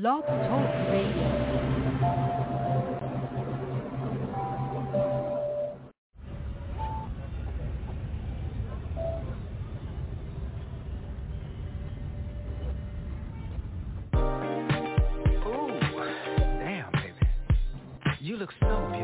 Blog Talk Radio. Ooh, damn, baby. You look so beautiful.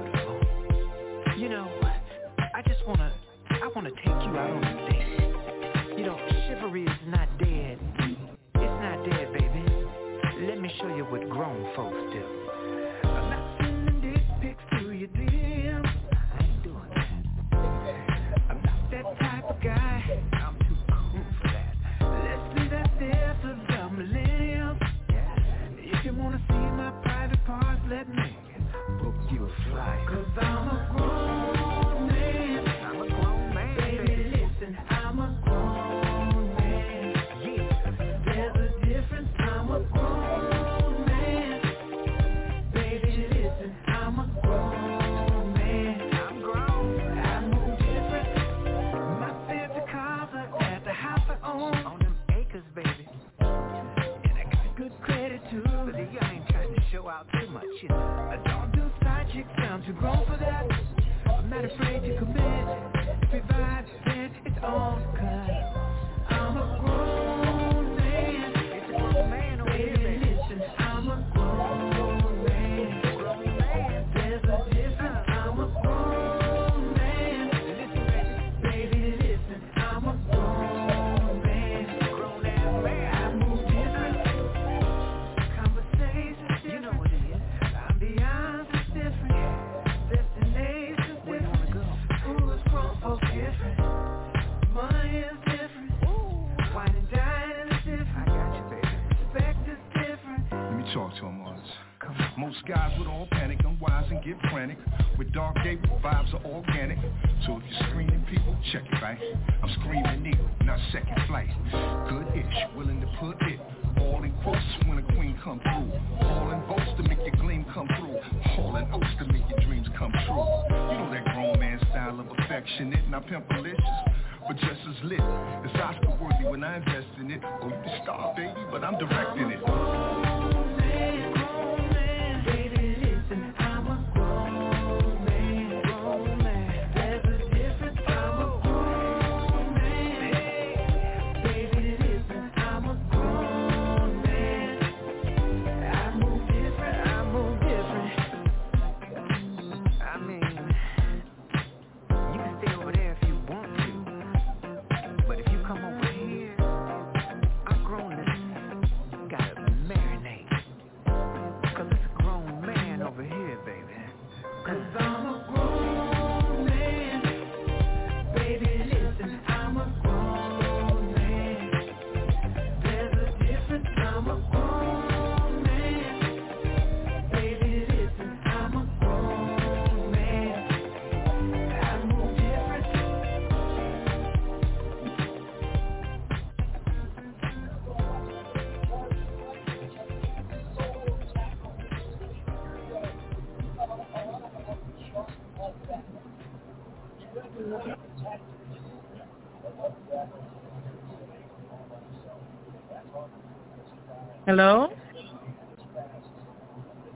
Hello?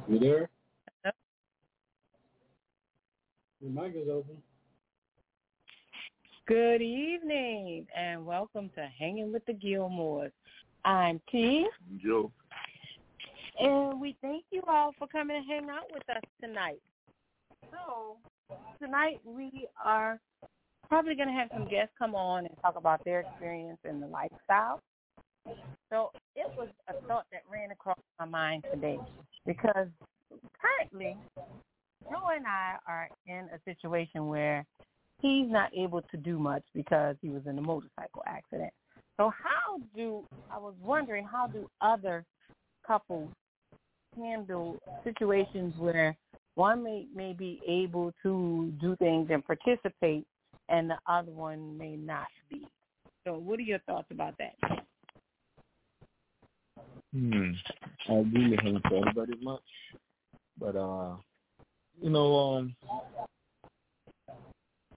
You there? Hello? Your mic is open. Good evening and welcome to Hanging with the Gilmores. I'm T Joe. and we thank you all for coming and hang out with us tonight. So tonight we are probably going to have some guests come on and talk about their experience in the lifestyle. So it was a thought that ran across my mind today because currently Joe and I are in a situation where he's not able to do much because he was in a motorcycle accident. So how do I was wondering how do other couples handle situations where one may may be able to do things and participate and the other one may not be. So what are your thoughts about that? Hmm. I really haven't thought about it much, but uh, you know, um,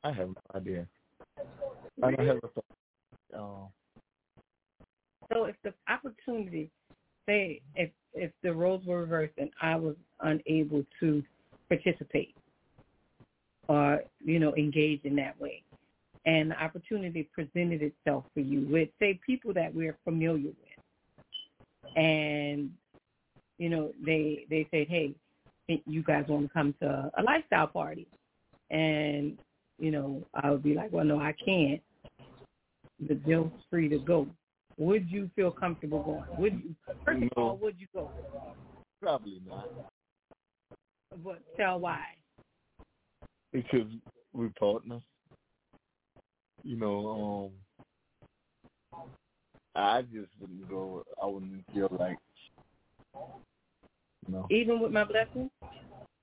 I have no idea. I don't have a thought. Uh, So if the opportunity say if if the roles were reversed and I was unable to participate or you know engage in that way, and the opportunity presented itself for you with say people that we're familiar with, and you know they they said, hey, you guys want to come to a lifestyle party, and you know I would be like, well, no, I can't. The Bill's free to go would you feel comfortable going? Would you first of all, would you go? Probably not. But tell why. Because we're partners. You know, um I just wouldn't go I wouldn't feel like you know, Even with my blessing?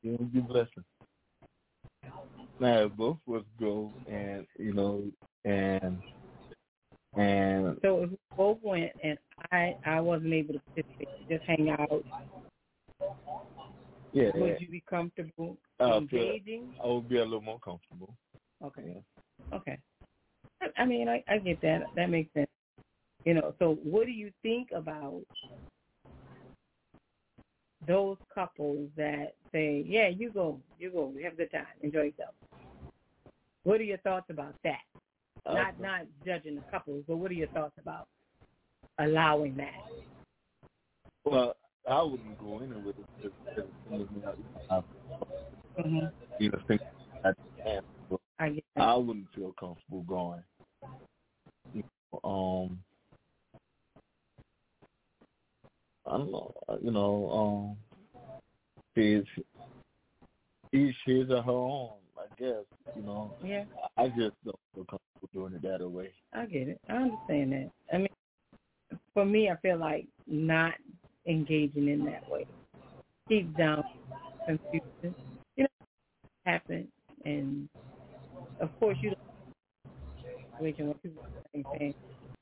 Even be a blessing. Now if both of us go and you know and and So if we both went and I I wasn't able to participate, just hang out, yeah, would you be comfortable I engaging? I would be a little more comfortable. Okay. Okay. I, I mean, I, I get that. That makes sense. You know, so what do you think about those couples that say, yeah, you go, you go, have a good time, enjoy yourself? What are your thoughts about that? Not not judging the couples, but what are your thoughts about allowing that? Well, I wouldn't go in with it if, if, if, if, hmm you know, think I I. I wouldn't feel comfortable going. Um, I don't know. uh, You know, um, it's each his or her own. I guess. You know, Yeah, I just don't feel comfortable doing it that way. I get it. I understand that. I mean, for me, I feel like not engaging in that way keeps down confusion. You know, happen, and of course, you don't where people are saying,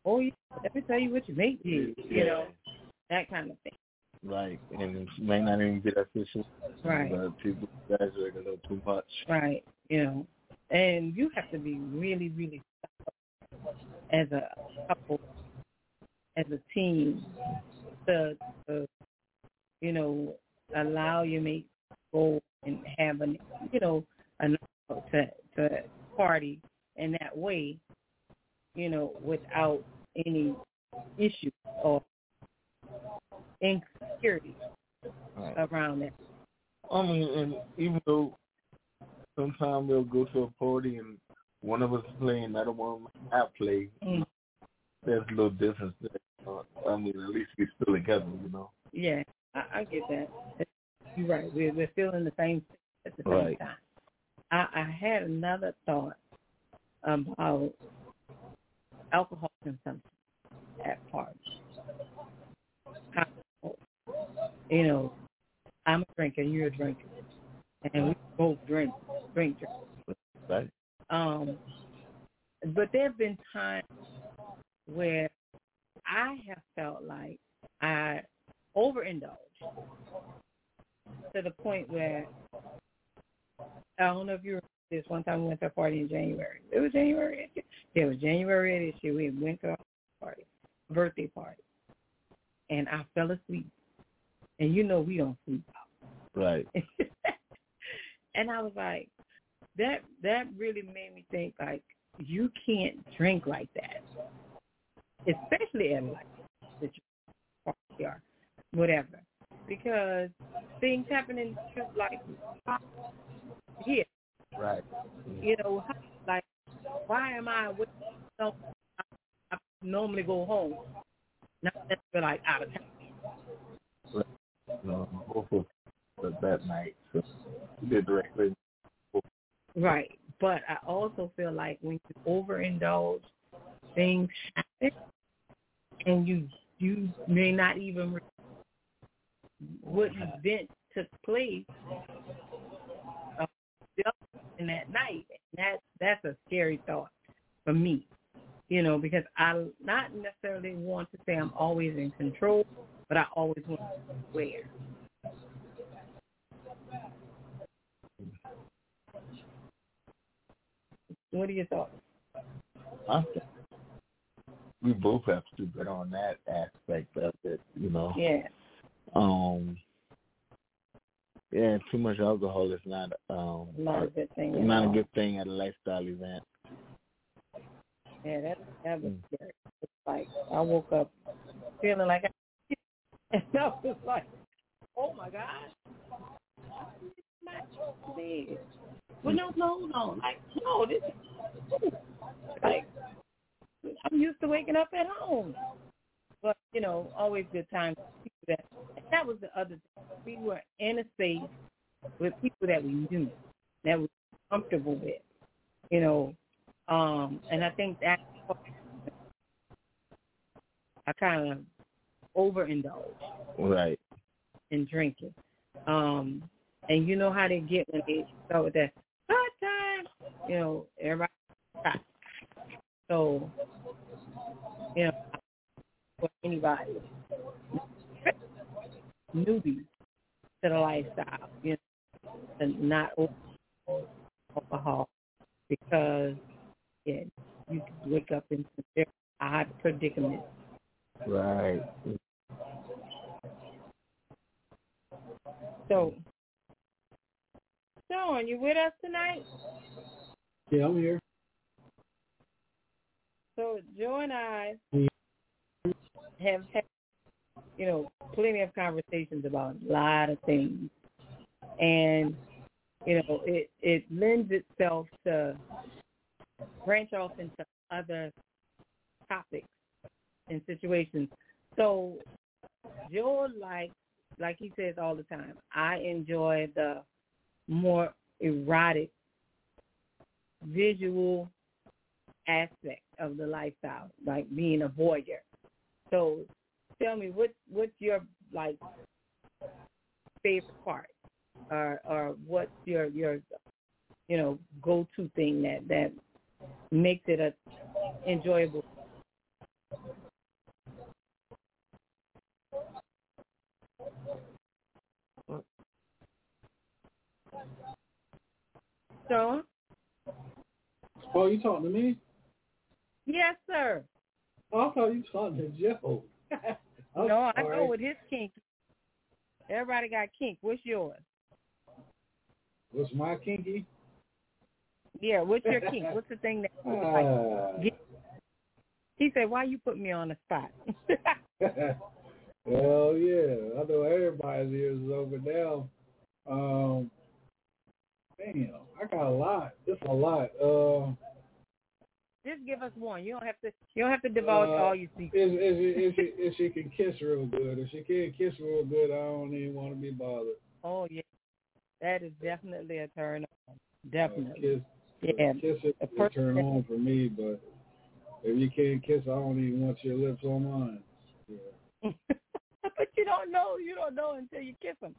"Oh, yeah, let me tell you what your mate did," you know, that kind of thing. Right, and it may not even be that official. Right. But people exaggerate a little too much. Right. You know, and you have to be really, really as a couple, as a team, to, to you know, allow your mate to go and have an, you know, a to to party in that way, you know, without any issue insecurity Right. around that. I mean, and even though sometimes we'll go to a party and one of us is playing, another one might not play, Mm. there's a little difference there. Uh, I mean, at least we're still together, you know. Yeah, I, I get that. You're right. We're we're feeling the same at the same Right. time. I, I had another thought about alcohol consumption at parties. How, you know, I'm a drinker, you're a drinker, and we both drink, drink, drink. Right? Um, but there have been times where I have felt like I overindulged to the point where I don't know if you remember this. One time we went to a party in January. It was January. Yeah, it was January of this year. We went to a party, birthday party, and I fell asleep. And you know we don't sleep out. Right. and I was like, that that really made me think like you can't drink like that, especially at like or whatever, because things happen in just like here, Right. you know, like why am I with so I normally go home, not necessarily like out of town. You both that night. So we did directly. Right. But I also feel like when you overindulge, things happen, and you you may not even what event took place uh, in that night. That that's a scary thought for me, you know, because I not necessarily want to say I'm always in control, but I always want to wear. What are your thoughts? Think we both have to better on that aspect of it, you know. Yeah. Um, yeah, too much alcohol is not um Not a good thing. not a good thing at a lifestyle event. Yeah, that that was Mm. scary. It's like I woke up feeling like I, and I was like, oh my god, my bed. Well, no, no, no, like no, this is like I'm used to waking up at home, but you know, always good times. with people That that was the other thing. We were in a space with people that we knew, that we were comfortable with, you know, um, and I think that I kind of overindulge Right. in drinking. Um, and you know how they get when they start with that hot time. You know, everybody. So, you know, for anybody newbie to the lifestyle, you know, and not alcohol because yeah, you wake up in very odd predicament. Right. So, Sean, you with us tonight? Yeah, I'm here. So Joe and I mm-hmm. have had, you know, plenty of conversations about a lot of things, and you know, it it lends itself to branch off into other topics and situations. So Joe likes, like he says all the time, I enjoy the more erotic visual aspect of the lifestyle, like being a voyeur. So tell me what what's your like favorite part or or what's your your you know, go to thing that that makes it a enjoyable So Oh, you talking to me? yes, sir. Oh, I thought you talking to Joe. No, I sorry. go with his kink. Everybody got kink. What's yours? What's my kinky? Yeah, what's your kink? What's the thing that you like? He said, "Why you put me on the spot?" well, yeah, I know everybody's ears is open now. Um, damn, I got a lot. It's a lot. Uh, Just give us one. You don't have to. You don't have to divulge Uh, all your secrets. if, if, she, if, she, if she can kiss real good, if she can't kiss real good, I don't even want to be bothered. Oh yeah, that is definitely a turn on. Uh, Definitely. kiss, Yeah. kiss it, a a turn that- on for me, but if you can't kiss, I don't even want your lips on mine. Yeah. but you don't know. You don't know until you kiss them.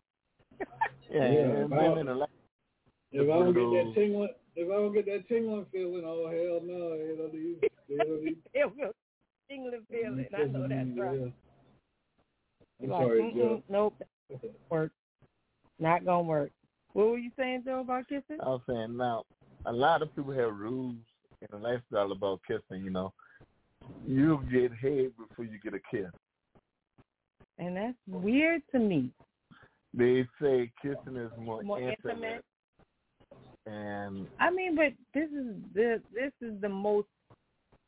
Yeah, Yeah, and if I- then in the last, If I don't get that tingling, if I don't get that tingling feeling, oh hell no, you know these, you know these. it will tingling feeling. I know that's right. Yeah. I'm Like, sorry, "Mm-mm, Joe. Nope, work. Not gonna work. What were you saying, Joe, about kissing? I was saying now, a lot of people have rules in the lifestyle about kissing. You know, you get head before you get a kiss. And that's weird to me. They say kissing is more, More intimate, intimate. And I mean, but this is the this is the most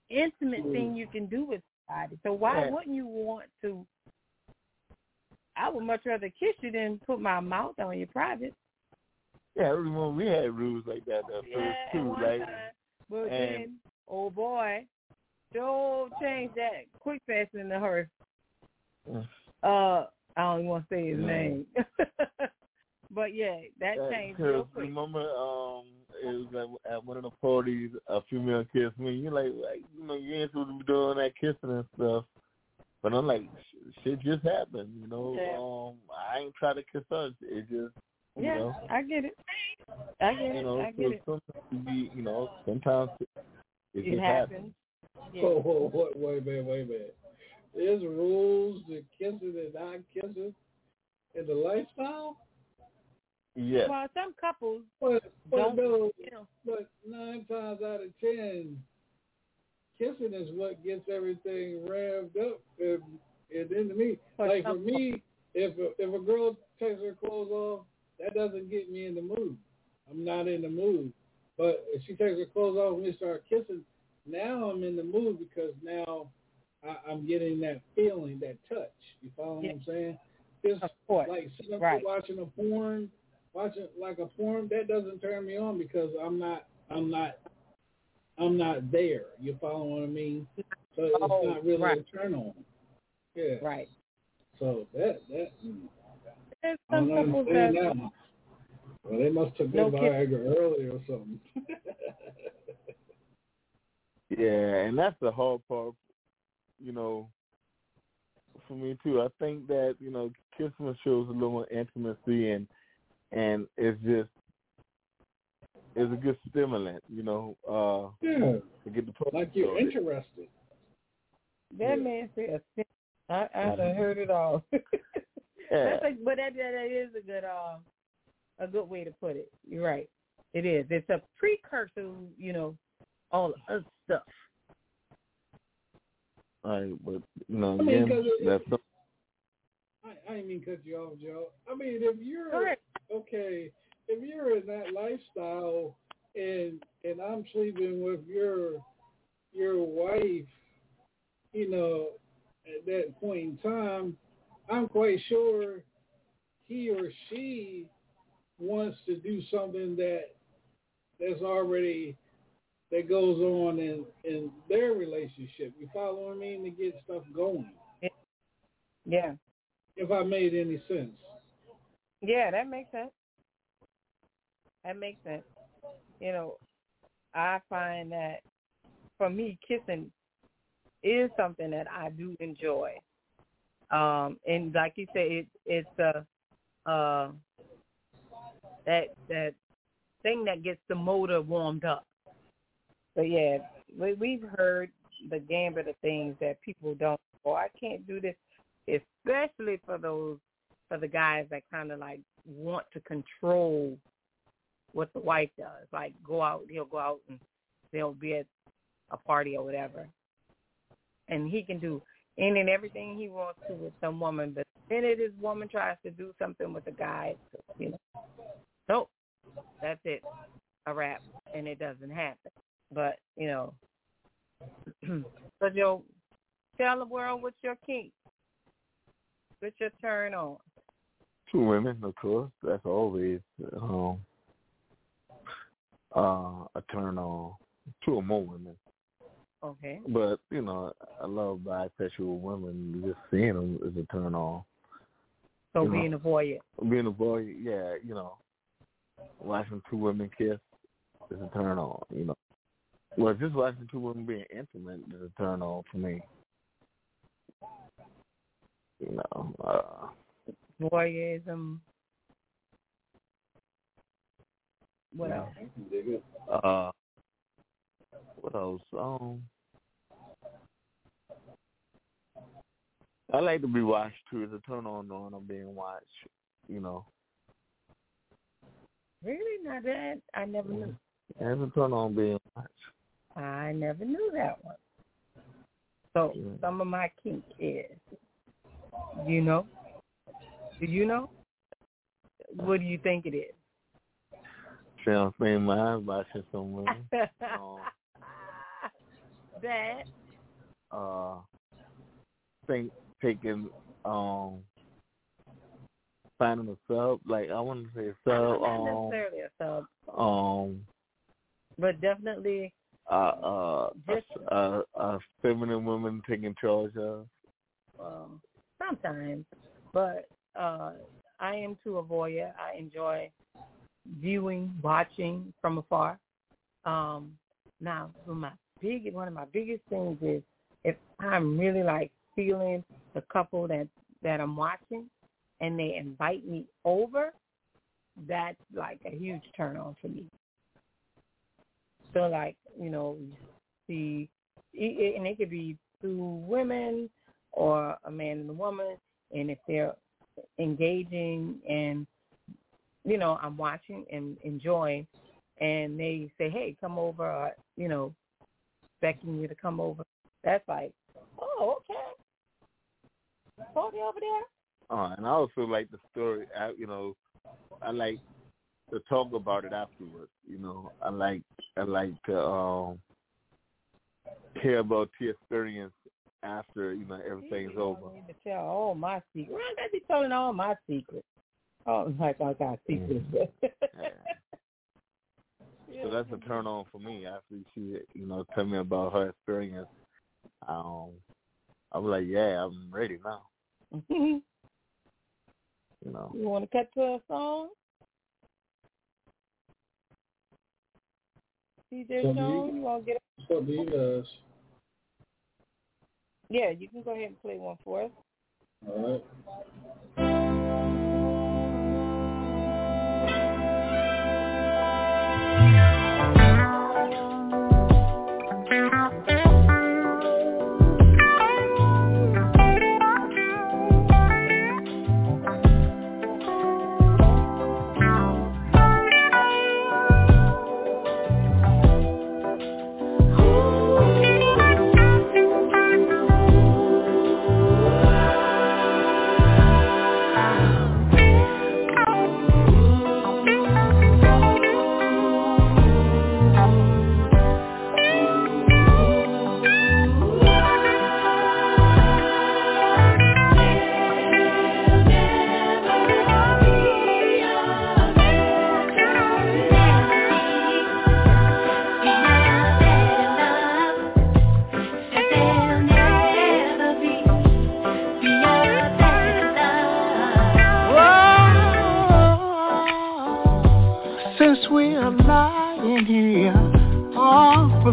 intimate thing you can do with somebody. So why Yeah. wouldn't you want to? I would much rather kiss you than put my mouth on your private. yeah, remember we had rules like that at Yeah, first too, right? time. But And- then, oh boy, Joe changed that quick fast in the hurry. Mm. Uh, I don't even want to say his Yeah. name. but yeah, that Yeah, changed real 'cause quick. remember, um, it was like at one of the parties, a female kissed me. You're like, like, you know, you ain't supposed to be doing that kissing and stuff. But I'm like, shit just happened, you know. Yeah. Um, I ain't try to kiss her. It just, you Yeah, know, I get it. I get you it. know. I so get it. sometimes you be, you know, sometimes it, it, It just happens. Yeah. Whoa, whoa, whoa, wait a minute, wait a minute. There's rules to kissing and not kissing in the lifestyle? Yeah. Well, some couples But, but don't, no, you know, but nine times out of ten, kissing is what gets everything revved up and, and to me. For like for me, if a, if a girl takes her clothes off, that doesn't get me in the mood. I'm not in the mood. But if she takes her clothes off and we start kissing, now I'm in the mood because now I, I'm getting that feeling, that touch. You follow Yeah. what I'm saying? Just Of course. like sitting up Right. watching a porn, watching like a porn, that doesn't turn me on because I'm not, I'm not, I'm not there. You follow what I mean? So it's Oh, not really right. a turn on. Yeah. Right. So that that hmm, There's I some don't couples understand that that. Well, they must have No took Viagra early or something. Yeah, and that's the hard part, you know, for me too. I think that you know, kissing shows a little intimacy, and and it's just it's a good stimulant, you know, uh, yeah, to get the like you're started. interested. that Yeah. man said, I I done heard it all. Yeah. That's a, but that that is a good uh, a good way to put it. You're right. It is. It's a precursor, you know, all the other stuff. Right, but you know, I mean, again, 'cause it- that's some- I, I didn't mean cut you off, Joe. I mean, if you're Go ahead. Okay, if you're in that lifestyle and and I'm sleeping with your your wife, you know, at that point in time, I'm quite sure he or she wants to do something that that's already that goes on in in their relationship. You follow what I mean? To get stuff going. Yeah. If I made any sense. Yeah, that makes sense. That makes sense. You know, I find that for me, kissing is something that I do enjoy. Um, and like you said, it, it's a uh, that that thing that gets the motor warmed up. But yeah, we, we've heard the gambit of things that people don't. Oh, I can't do this, especially for those for the guys that kind of like want to control what the wife does. Like go out, he'll go out and they'll be at a party or whatever, and he can do any and everything he wants to with some woman. But then it is woman tries to do something with a guy, you know, nope, that's it, a wrap, and it doesn't happen. But you know, so Joe, tell the world what's your kink, what's your turn on. Two women, of course. That's always um, uh, a turn on. Two or more women, Okay. but you know, I love bisexual women. Just seeing them is a turn on. So You know. being a voyeur. Being a boy, yeah, you know, watching two women kiss is a turn on. You know, well, just watching two women being intimate is a turn on for me. You know, uh, voyeurism. What else? I can dig it. uh, what else? Um, I like to be watched too. It's a turn on knowing I'm being watched. You know, Really? Not that? I never knew. it's a turn on being watched. I never knew that one. So Yeah. some of my kink is, you know, do you know? What do you think it is? Sounds saying my eyes watching some. Um, that uh, think taking um, finding a sub. Like I want to say a sub. not Um, necessarily a sub, um, but definitely uh, uh, a, Just- a, a feminine woman taking charge of. um, sometimes. But uh, I am too a voyeur. I enjoy viewing, watching from afar. Um, now, my big one of my biggest things is if I'm really like feeling the couple that that I'm watching, and they invite me over, that's like a huge turn on for me. So like you know, it- and it could be two women or a man and a woman, and if they're engaging and you know I'm watching and enjoying, and they say, "Hey, come over," or you know, expecting you to come over, that's like, oh, okay, party over there. Oh, and I also like the story. I, you know, I like to talk about it afterwards. You know, I like I like to um, hear about the experience after you know everything's you over. Need to tell all my secrets. I gotta be telling all my secrets. Oh, like I got secrets. Yeah. So that's a turn on for me. After she, you know, tell me about her experience, um, I'm like, yeah, I'm ready now. you know. You want to cut to a song? DJ So Sean, you- you want to get? So do you guys. Yeah, you can go ahead and play one for us. All right.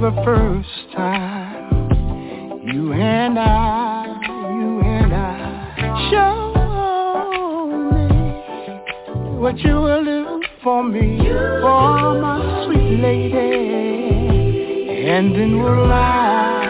The first time, you and I, you and I, show me what you will do for me, for my sweet lady, and then we'll lie.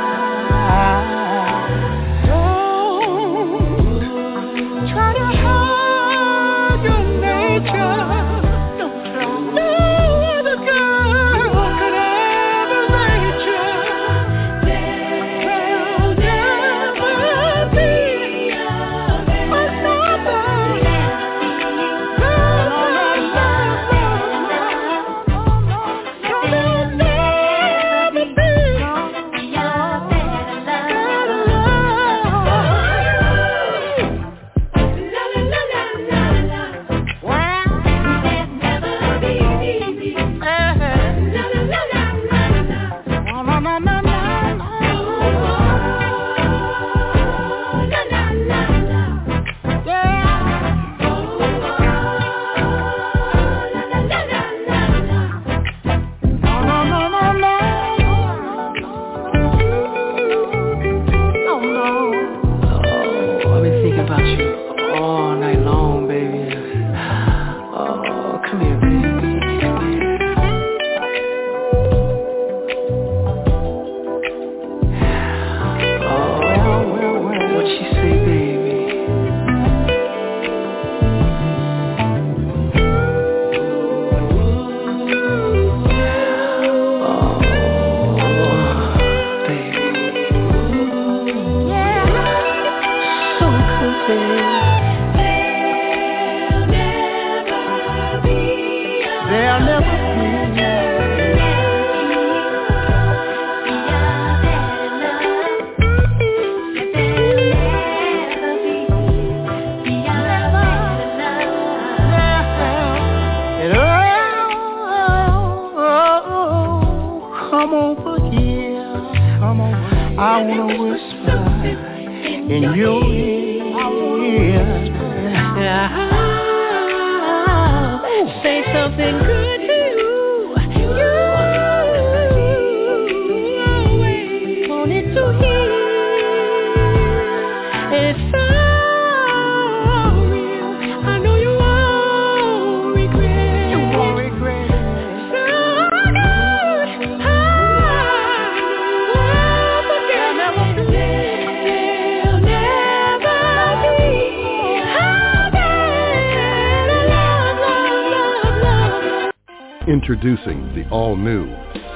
Introducing the all-new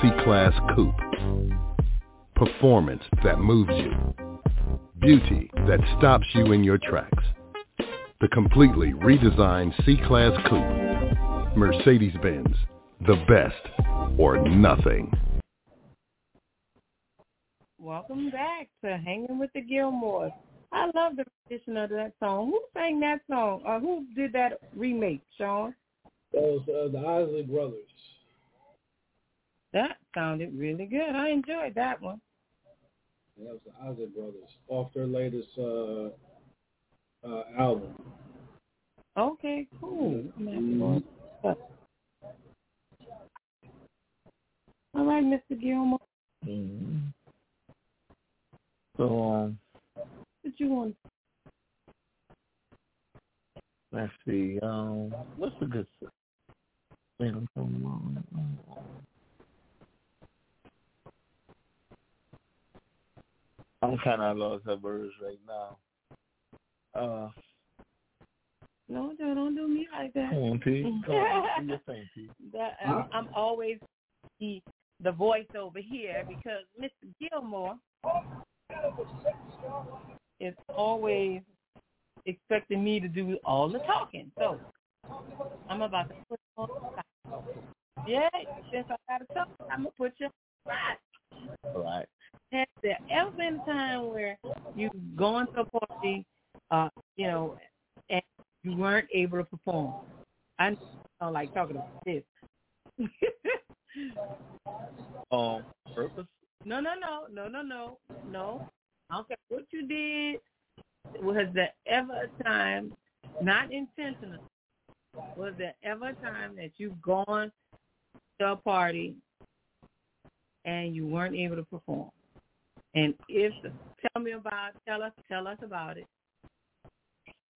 C-Class Coupe. Performance that moves you. Beauty that stops you in your tracks. the completely redesigned C-Class Coupe. Mercedes-Benz, the best or nothing. Welcome back to Hanging with the Gilmores. I love the rendition of that song. Who sang that song? Or who did that remake, Sean? That was uh, the Isley Brothers. That sounded really good. I enjoyed that one. That was the Isley Brothers off their latest uh, uh, album. Okay, cool. Mhm. All right, Mr. Gilmore. Mm-hmm. So um, What you want? let's see. Um, what's a good? Wait, I'm coming on. I'm kind of lost at words right now. Uh, No, don't, don't do me like that. come on, P. Come on, do thing, P. That I'm, I'm always the the voice over here because Mr. Gilmore is always expecting me to do all the talking. So I'm about to put on the. Yeah, since I got to talk, I'm gonna put you on the spot. All right. Has there ever been a time where you've gone to a party, uh, you know, and you weren't able to perform? I don't like talking about this. Um, purpose? no, no, no, no, no, no, no. I don't care what you did. Was there ever a time, not intentional, was there ever a time that you've gone to a party and you weren't able to perform? And if tell me about tell us tell us about it.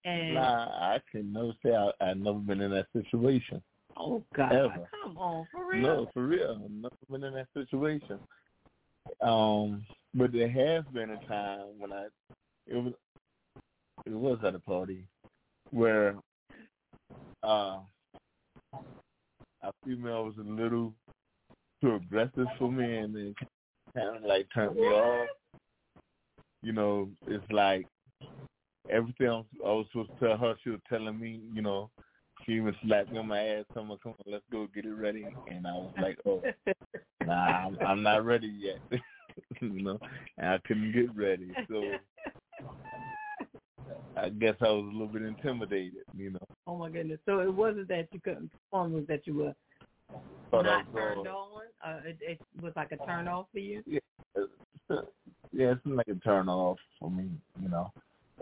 And Nah, I can never say I, I've never been in that situation. oh God, ever. come on, for real. No, for real. I've never been in that situation. Um, but there has been a time when I it was it was at a party where uh a female was a little too aggressive for me and then kind like turned me off. You know, it's like everything I was, supposed to tell her, she was telling me, you know, she even slapped me on my ass, told me, come on, let's go get it ready. And I was like, oh, nah, I'm, I'm not ready yet. you know, and I couldn't get ready. So I guess I was a little bit intimidated, you know. Oh my goodness! So it wasn't that you couldn't perform; it was that you were I not turned uh, on. Uh, it, it was like a turn off for you. yeah, yeah, it's like a turn off for me, you know.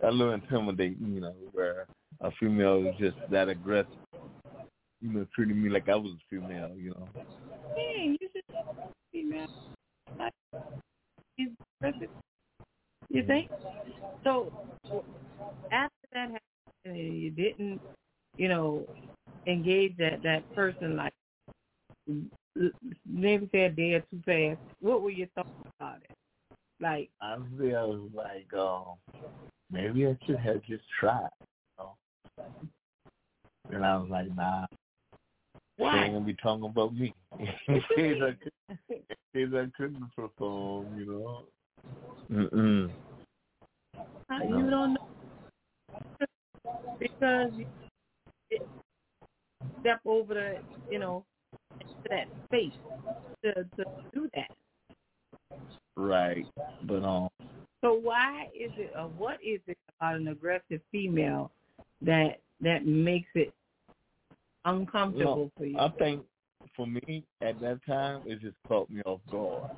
A little intimidating, you know, where a female is just that aggressive, you know, treating me like I was a female, you know. Hey, you should be he's perfect. You think? So after that happened, you didn't, you know, engage that that person like l- maybe say a day or fast. What were your thoughts about it? Like, I was like, um, maybe I should have just tried, you know. And I was like, nah, they why? ain't gonna be talking about me. in I could, in case I couldn't perform, you know. Mm-mm. How You don't know because you step over the, you know, that space to to do that. Right, but um, So why is it, or what is it about an aggressive female that that makes it uncomfortable for you? I think for me at that time it just caught me off guard.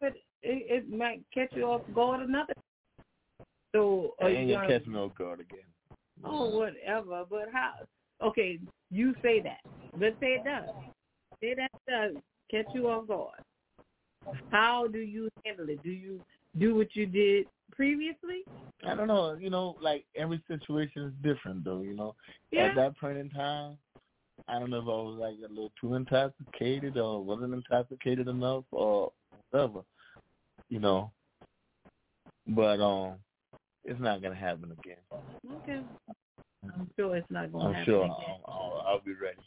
but it, it might catch you off guard another. So are and you you gonna, catch me off guard again. oh whatever? But how? Okay, you say that. Let's say it does. Say that does catch you off guard. How do you handle it? Do you do what you did previously? I don't know, you know, like every situation is different though, you know. Yeah. At that point in time, I don't know if I was like a little too intoxicated or wasn't intoxicated enough or whatever, you know. But um, it's not gonna happen again. Okay. I'm sure it's not going to I'm happen sure again. I'll, I'll, I'll be ready.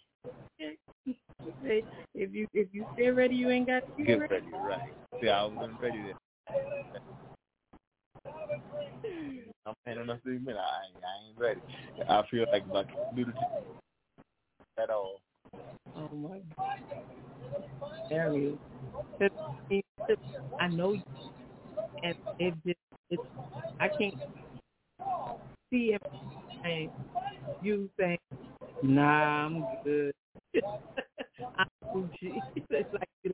Say, if you if you stay ready, you ain't got to Get ready, right? See, I wasn't ready then. I'm in had enough to admit I ain't, I ain't ready. I feel like if I can do the at all. Oh my God. There is. I know you, and it just it's I can't see everything you saying, Nah, I'm good. I'm Gucci. it's like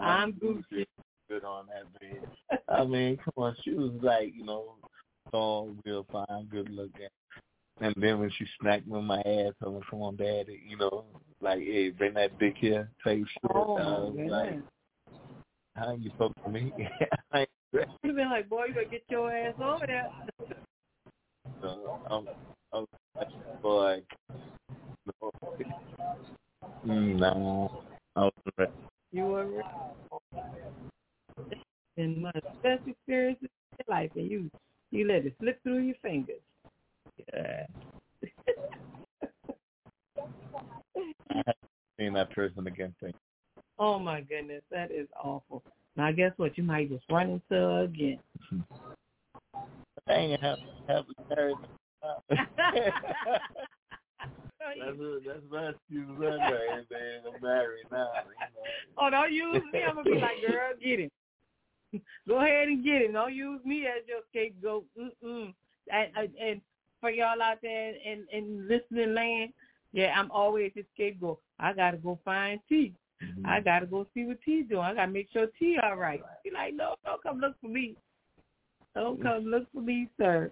I'm Gucci. Good on that bed. I mean, come on, she was like, you know, tall, real fine, good looking. And then when she smacked me on my ass, I was, come on, daddy, you know, like, hey, bring that dick here, type shit. Oh, was like, how you talk to me? You been like, boy, you better get your ass over there. So I'm, I'm like, boy, no. Mm, no, I wasn't ready. You were in my best experiences in your life, and you you let it slip through your fingers. Yeah. I that person again since. oh my goodness, that is awful. Now guess what? You might just run into her again. I ain't have happily married. That's a, that's my excuse right there. And I'm married now. You know. oh, don't use me. I'm gonna be like, girl, get him. Go ahead and get him. Don't use me as your scapegoat. Mm-mm. And, and, and for y'all out there in, in listening land, yeah, I'm always the scapegoat. I gotta go find T. Mm-hmm. I gotta go see what T doing. I gotta make sure T all right. Be like, no, don't come look for me. Don't come look for me, sir.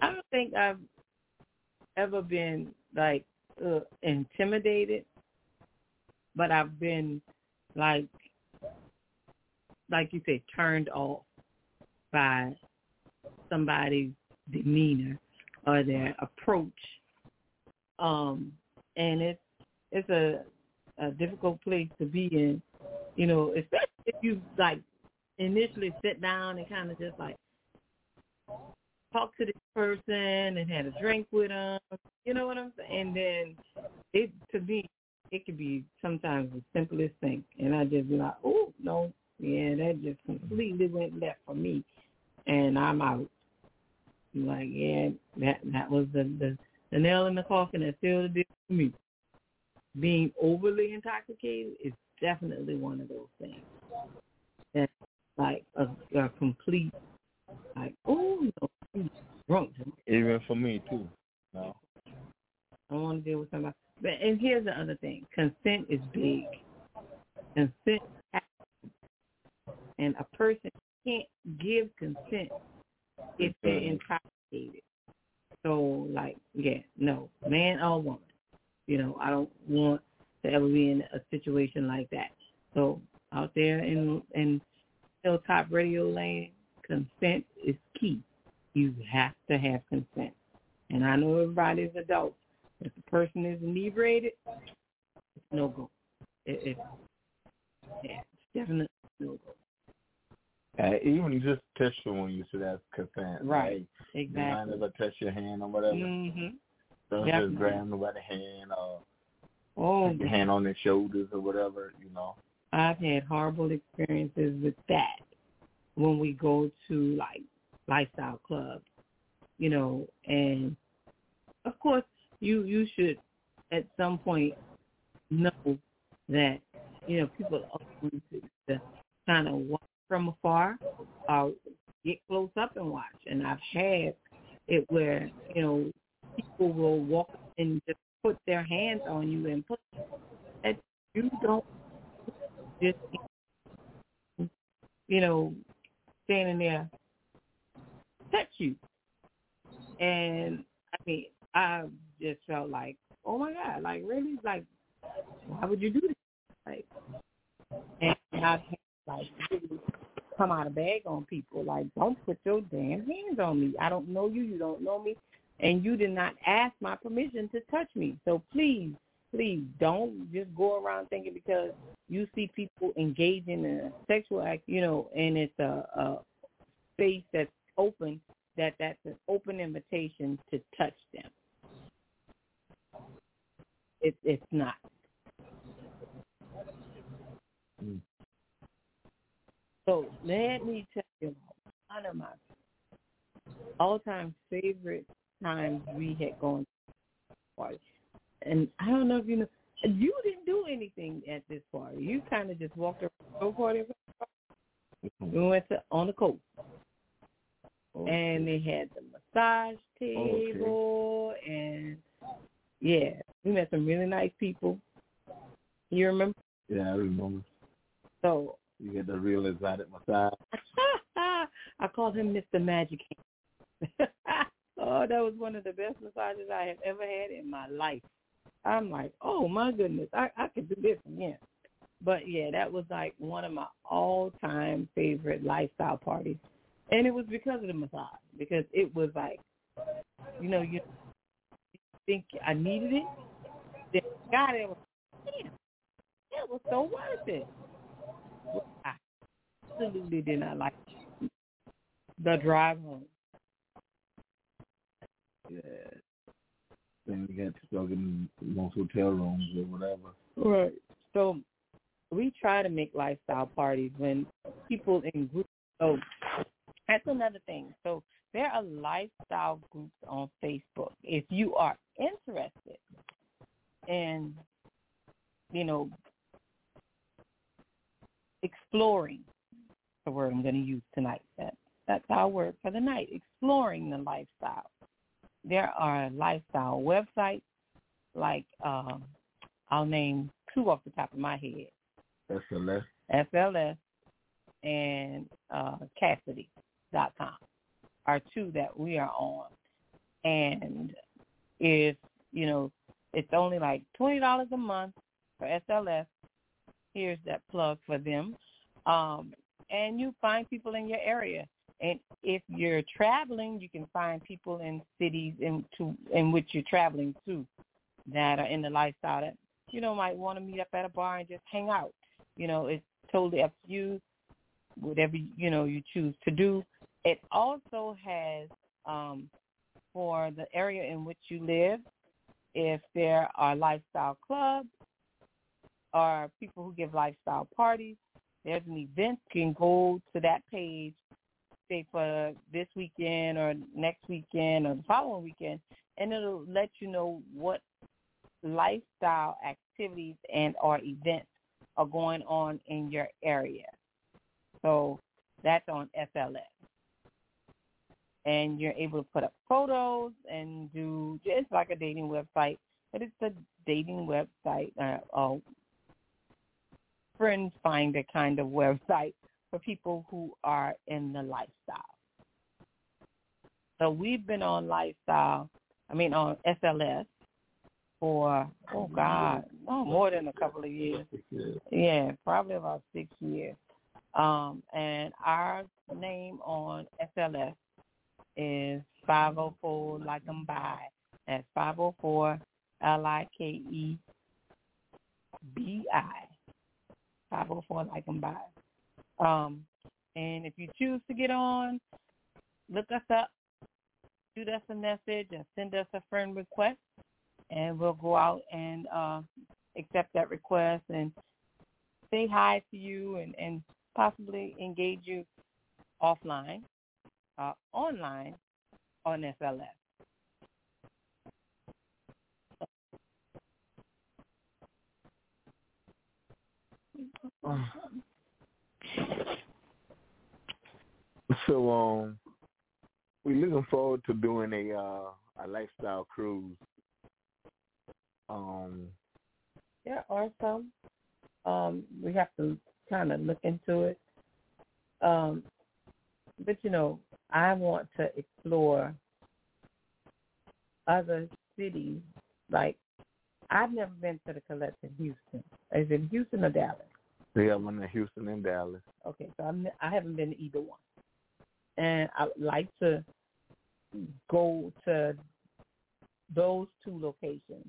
I don't think I've ever been like uh, intimidated, but I've been like, like you said, turned off by somebody's demeanor or their approach. Um, and it's it's a a difficult place to be in, you know, especially if you like initially sit down and kind of just like talk to this person and had a drink with them, you know what I'm saying? And then it to me, it could be sometimes the simplest thing, and I just be like, oh no, yeah, that just completely went left for me, and I'm out. Like, yeah, that that was the the, the nail in the coffin that sealed the deal for me. Being overly intoxicated is definitely one of those things. That's like a, a complete, like, oh no, drunk. Even for me too. No. I want to deal with somebody. But and here's the other thing: consent is big. Consent, and a person can't give consent if they're intoxicated. So, like, yeah, no, man or woman. You know, I don't want to ever be in a situation like that. So, out there in in Hilltop Radio Land, consent is key. You have to have consent. And I know everybody's adults. If the person is inebriated, it's no go. It, it, yeah, it's definitely no go. Uh, even just touch someone, you should have consent. Right, Like, you mind exactly. if I touch your hand or whatever? hmm Don't Definitely. just grab them by the hand or Oh, put your hand on their shoulders or whatever, you know. I've had horrible experiences with that when we go to like lifestyle clubs, you know, and of course you you should at some point know that you know people are going to, to kind of watch from afar or get close up and watch. And I've had it where you know people will walk and just put their hands on you and put that you don't just you know standing there touch you. And I mean, I just felt like, oh my god, like really, like why would you do this? Like, and had like come out of bag on people. Like, don't put your damn hands on me. I don't know you. You don't know me, and you did not ask my permission to touch me. So please, please don't just go around thinking because you see people engaging in a sexual act, you know, and it's a, a space that's open, that that's an open invitation to touch them. It, it's not. Mm. So let me tell you, one of my all time favorite times we had gone to party. And I don't know if you know, you didn't do anything at this party. You kind of just walked around the party. We mm-hmm. went to on the coast, Okay. and they had the massage table, and yeah, we met some really nice people. You remember? yeah, I remember. So You get the real exotic massage. I called him Mr. Magic. Oh, that was one of the best massages I have ever had in my life. I'm like, oh my goodness, I I could do this again. But yeah, that was like one of my all-time favorite lifestyle parties, and it was because of the massage. Because it was like, you know, you think I needed it, then God, it was, damn, it was so worth it. I absolutely did not like the drive home. Yeah. Then we got get in most hotel rooms or whatever. Right. So we try to make lifestyle parties when people in groups. So that's another thing. So there are lifestyle groups on Facebook. If you are interested in, you know, exploring the word I'm going to use tonight. That that's our word for the night. Exploring the lifestyle. There are lifestyle websites like um, I'll name two off the top of my head. Less. SLS and uh, Kasidie.com are two that we are on. And if, you know, it's only like $20 a month for SLS, here's that plug for them. Um, and you find people in your area. And if you're traveling, you can find people in cities in, to, in which you're traveling to that are in the lifestyle that, you know, might want to meet up at a bar and just hang out. You know, it's totally up to you, whatever, you know, you choose to do. It also has, um, for the area in which you live, if there are lifestyle clubs or people who give lifestyle parties, there's an event, you can go to that page, say for this weekend or next weekend or the following weekend, and it'll let you know what lifestyle activities and or events are going on in your area. So that's on SLS. And you're able to put up photos and do just like a dating website, but it's a dating website, uh, a friend finder kind of website for people who are in the lifestyle. So we've been on lifestyle, I mean on SLS for oh God, oh more than a couple of years. Yeah, probably about six years. Um, and our name on SLS is 504 Like 'em By. That's 504 L I K E B I. 504 Like 'em By. Um, and if you choose to get on, look us up, shoot us a message, and send us a friend request, and we'll go out and uh, accept that request and say hi to you and, and possibly engage you offline, uh, online on SLS. So um, we're looking forward to doing a uh, a lifestyle cruise. Um, There are some. Um, we have to kind of look into it. Um, but you know, I want to explore other cities. Like I've never been to the Colette in Houston. Is it Houston or Dallas? They have one in Houston and Dallas. Okay, so I'm, I haven't been to either one, and I would like to go to those two locations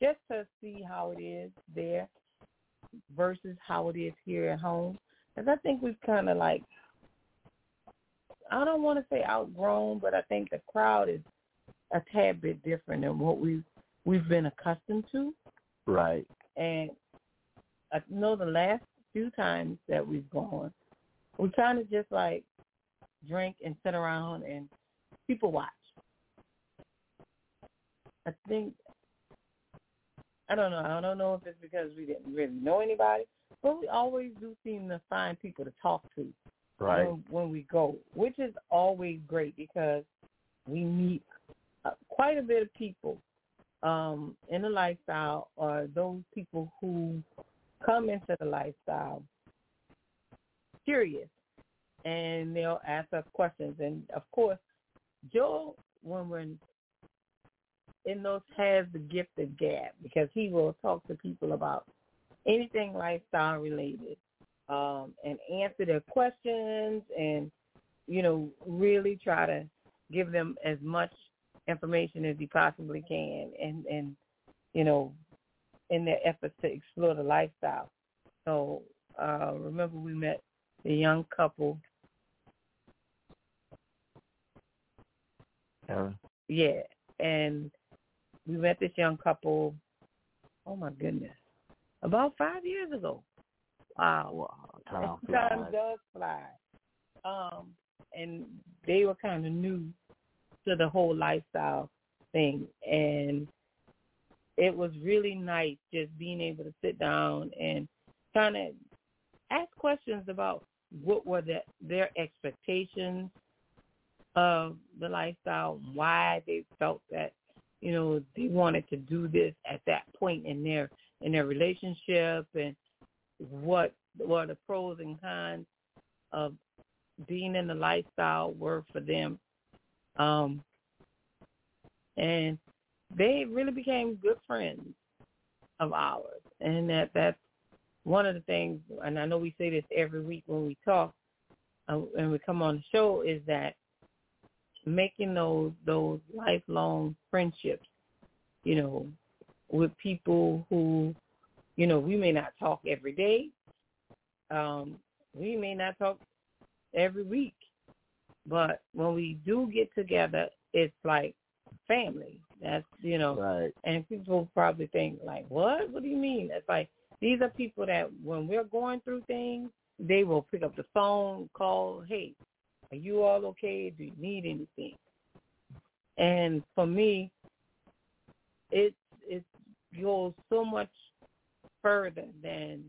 just to see how it is there versus how it is here at home. Because I think we've kind of like, I don't want to say outgrown, but I think the crowd is a tad bit different than what we've we've been accustomed to. Right. And uh, I know the last few times that we've gone, we kind of just like drink and sit around and people watch. I think I don't know. I don't know if it's because we didn't really know anybody, but we always do seem to find people to talk to Right. when, when we go, which is always great because we meet uh, quite a bit of people um, in the lifestyle or those people who come into the lifestyle curious and they'll ask us questions. And of course, Joel, when we're in those has the gift of gab because he will talk to people about anything lifestyle related um, and answer their questions and, you know, really try to give them as much information as he possibly can and, and you know, in their efforts to explore the lifestyle. So uh, remember we met the young couple. Yeah. Yeah, and we met this young couple. Oh my goodness, about five years ago. Wow, Wow, time time does fly. Um, and they were kind of new to the whole lifestyle thing, and it was really nice just being able to sit down and kind of ask questions about what were the, their expectations of the lifestyle, why they felt that you know they wanted to do this at that point in their in their relationship, and what what the pros and cons of being in the lifestyle were for them. Um, and they really became good friends of ours, and that that's one of the things. And I know we say this every week when we talk uh, and we come on the show is that making those those lifelong friendships, you know, with people who, you know, we may not talk every day, um, we may not talk every week, but when we do get together, it's like family. That's you know, Right. and people probably think like, what? What do you mean? It's like these are people that when we're going through things, they will pick up the phone, call, hey, are you all okay? Do you need anything? And for me, it it goes so much further than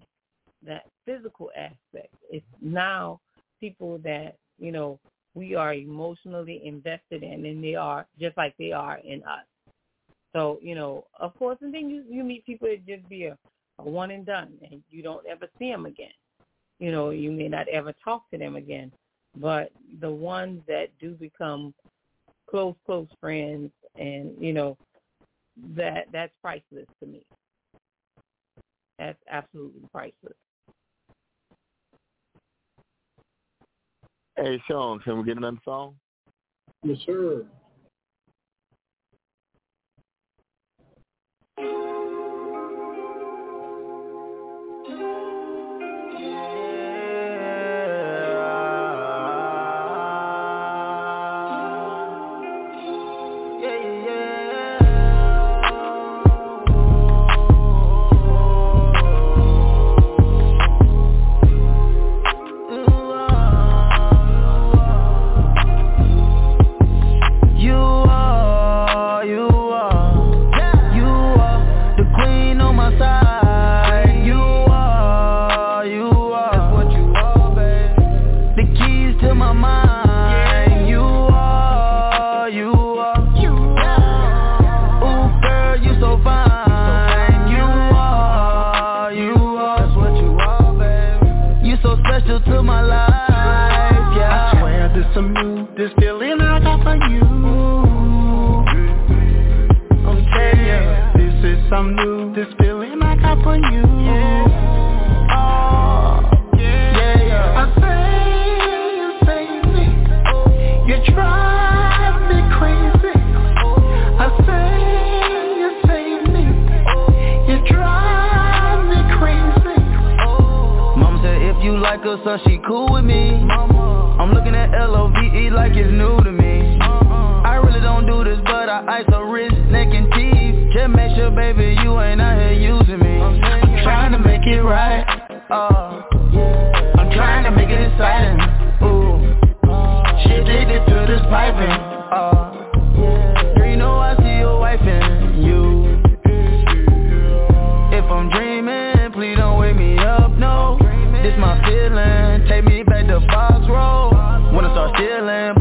that physical aspect. It's now people that, you know, we are emotionally invested in and they are just like they are in us. So, you know, of course, and then you, you meet people that just be a, a one and done and you don't ever see them again. You know, you may not ever talk to them again. But the ones that do become close, close friends and, you know, that that's priceless to me. That's absolutely priceless. Hey, Sean, can we get another song? Yes, sir. little son, she cool with me. I'm looking at L-O-V-E like it's new to me. I really don't do this, but I ice her wrist, neck, and teeth. Just make sure, baby, you ain't out here using me. I'm trying to make it right. Uh, I'm trying to make it exciting. Ooh, she addicted to this piping. Uh, you know I see your wife in. This my feeling. Take me back to Fox Road Wanna start stealing.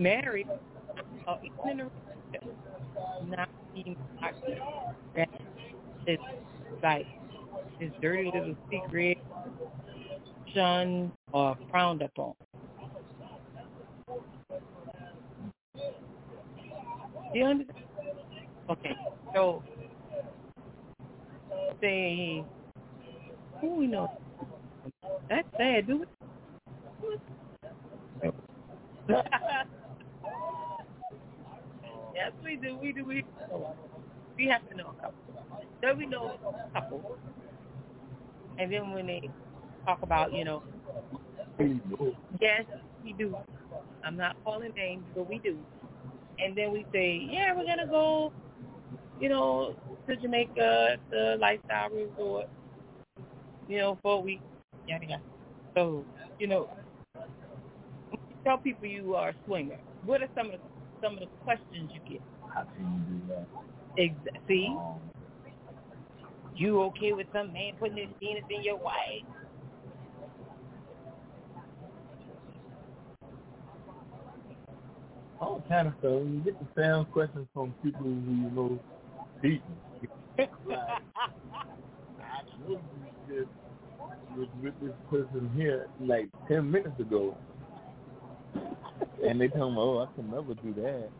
Married, or even in a relationship, not being is like this dirty little secret shunned or frowned upon? Do you understand? Okay, so say, who we know? That's sad, it. yes, we do. We do. We we have to know a couple. So we know a couple, and then when they talk about, you know, yes, we do. I'm not calling names, but we do. And then we say, yeah, we're gonna go, you know, to Jamaica, the lifestyle resort, you know, for a week. Yada yada. So, you know, tell people you are a swinger. What are some of the some of the questions you get? How can you do that? Ex- see, um, you okay with some man putting his penis in your wife? All kind of stuff. You get the same questions from people who you know deep. like, I just was with this person here like ten minutes ago, and they tell me, "Oh, I can never do that."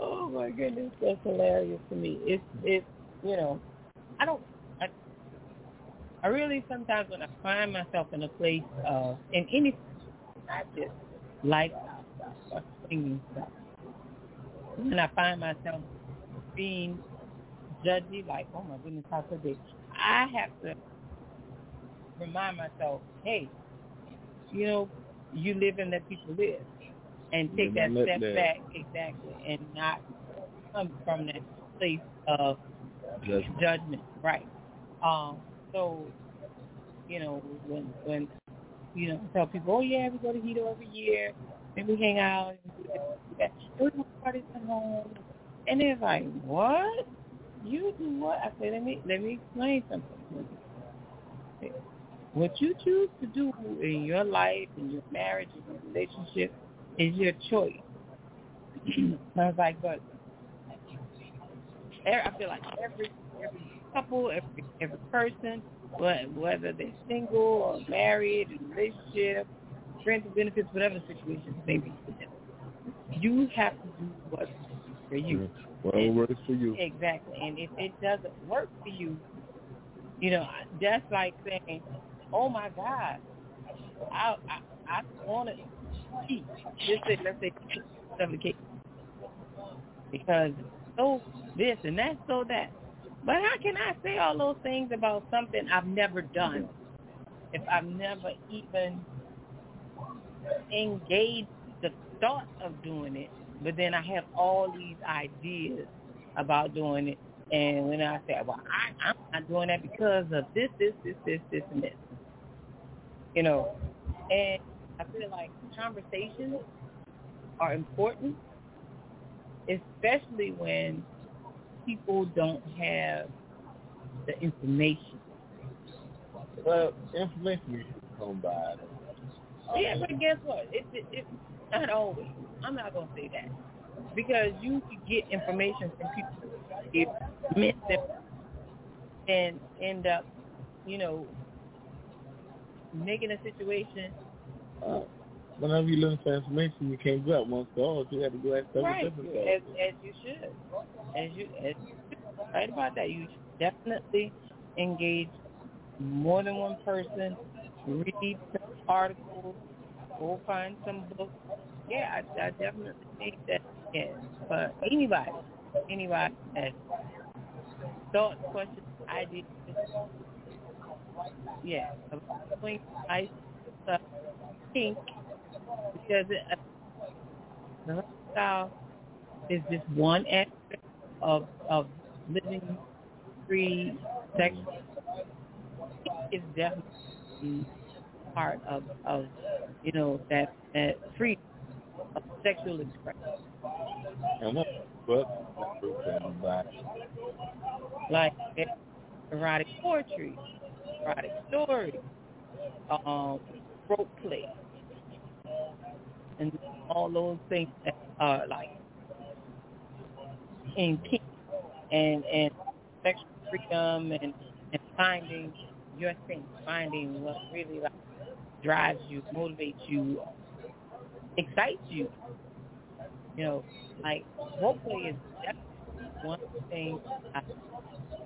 Oh my goodness, that's hilarious to me. It's it's you know, I don't I I really sometimes when I find myself in a place uh in any not just lifestyle or singing stuff. I find myself being judgy, like, oh my goodness, how could they? I have to remind myself, hey, you know, you live and let people live, and take that step live. back exactly, and not come from that place of Judgment. judgment, right? Um, so you know when when you know tell people, oh yeah, we go to Hedo every year, and we hang out, and we do this, do that. And we parties at home, and they're like, what? You do what? I say, let me let me explain something. What you choose to do in your life, in your marriage, in your relationship, is your choice. I was like, but I feel like every every couple, every every person, but whether they're single or married, in a relationship, friends with benefits, whatever the situation may be you have to do what's for you. Whatever works for you. Exactly. And if it doesn't work for you, you know, that's like saying, "Oh my God, I I, I want to cheat." Just let's say, the because so this and that, so that. But how can I say all those things about something I've never done if I've never even engaged the thought of doing it? But then I have all these ideas about doing it, and when I say, "Well, I, I'm not doing that because of this, this, this, this, this, and this," you know, and I feel like conversations are important, especially when people don't have the information. Well, information come by. Yeah, but guess what? It, it, it's not always. I'm not gonna say that because you could get information from people you miss them and end up, you know, making a situation Uh, whenever you look for information, you can't go out one source. You have to go at several right different as sources. as you should, as you as you should. right about that. You should definitely engage more than one person. Read some articles. Go find some books. Yeah, I, I definitely think that. Yeah, but anybody, anybody has thoughts, questions, ideas. Yeah, between ice, uh, pink, because the lifestyle is just one aspect of of living free sexual. It's definitely part of of you know that that freedom of sexual expression. And what but everybody. like erotic poetry, erotic stories, um, rope play, and all those things that are like in kink and and sexual freedom and and finding your thing, finding what really like drives you, motivates you, excites you. You know, like play is definitely one thing I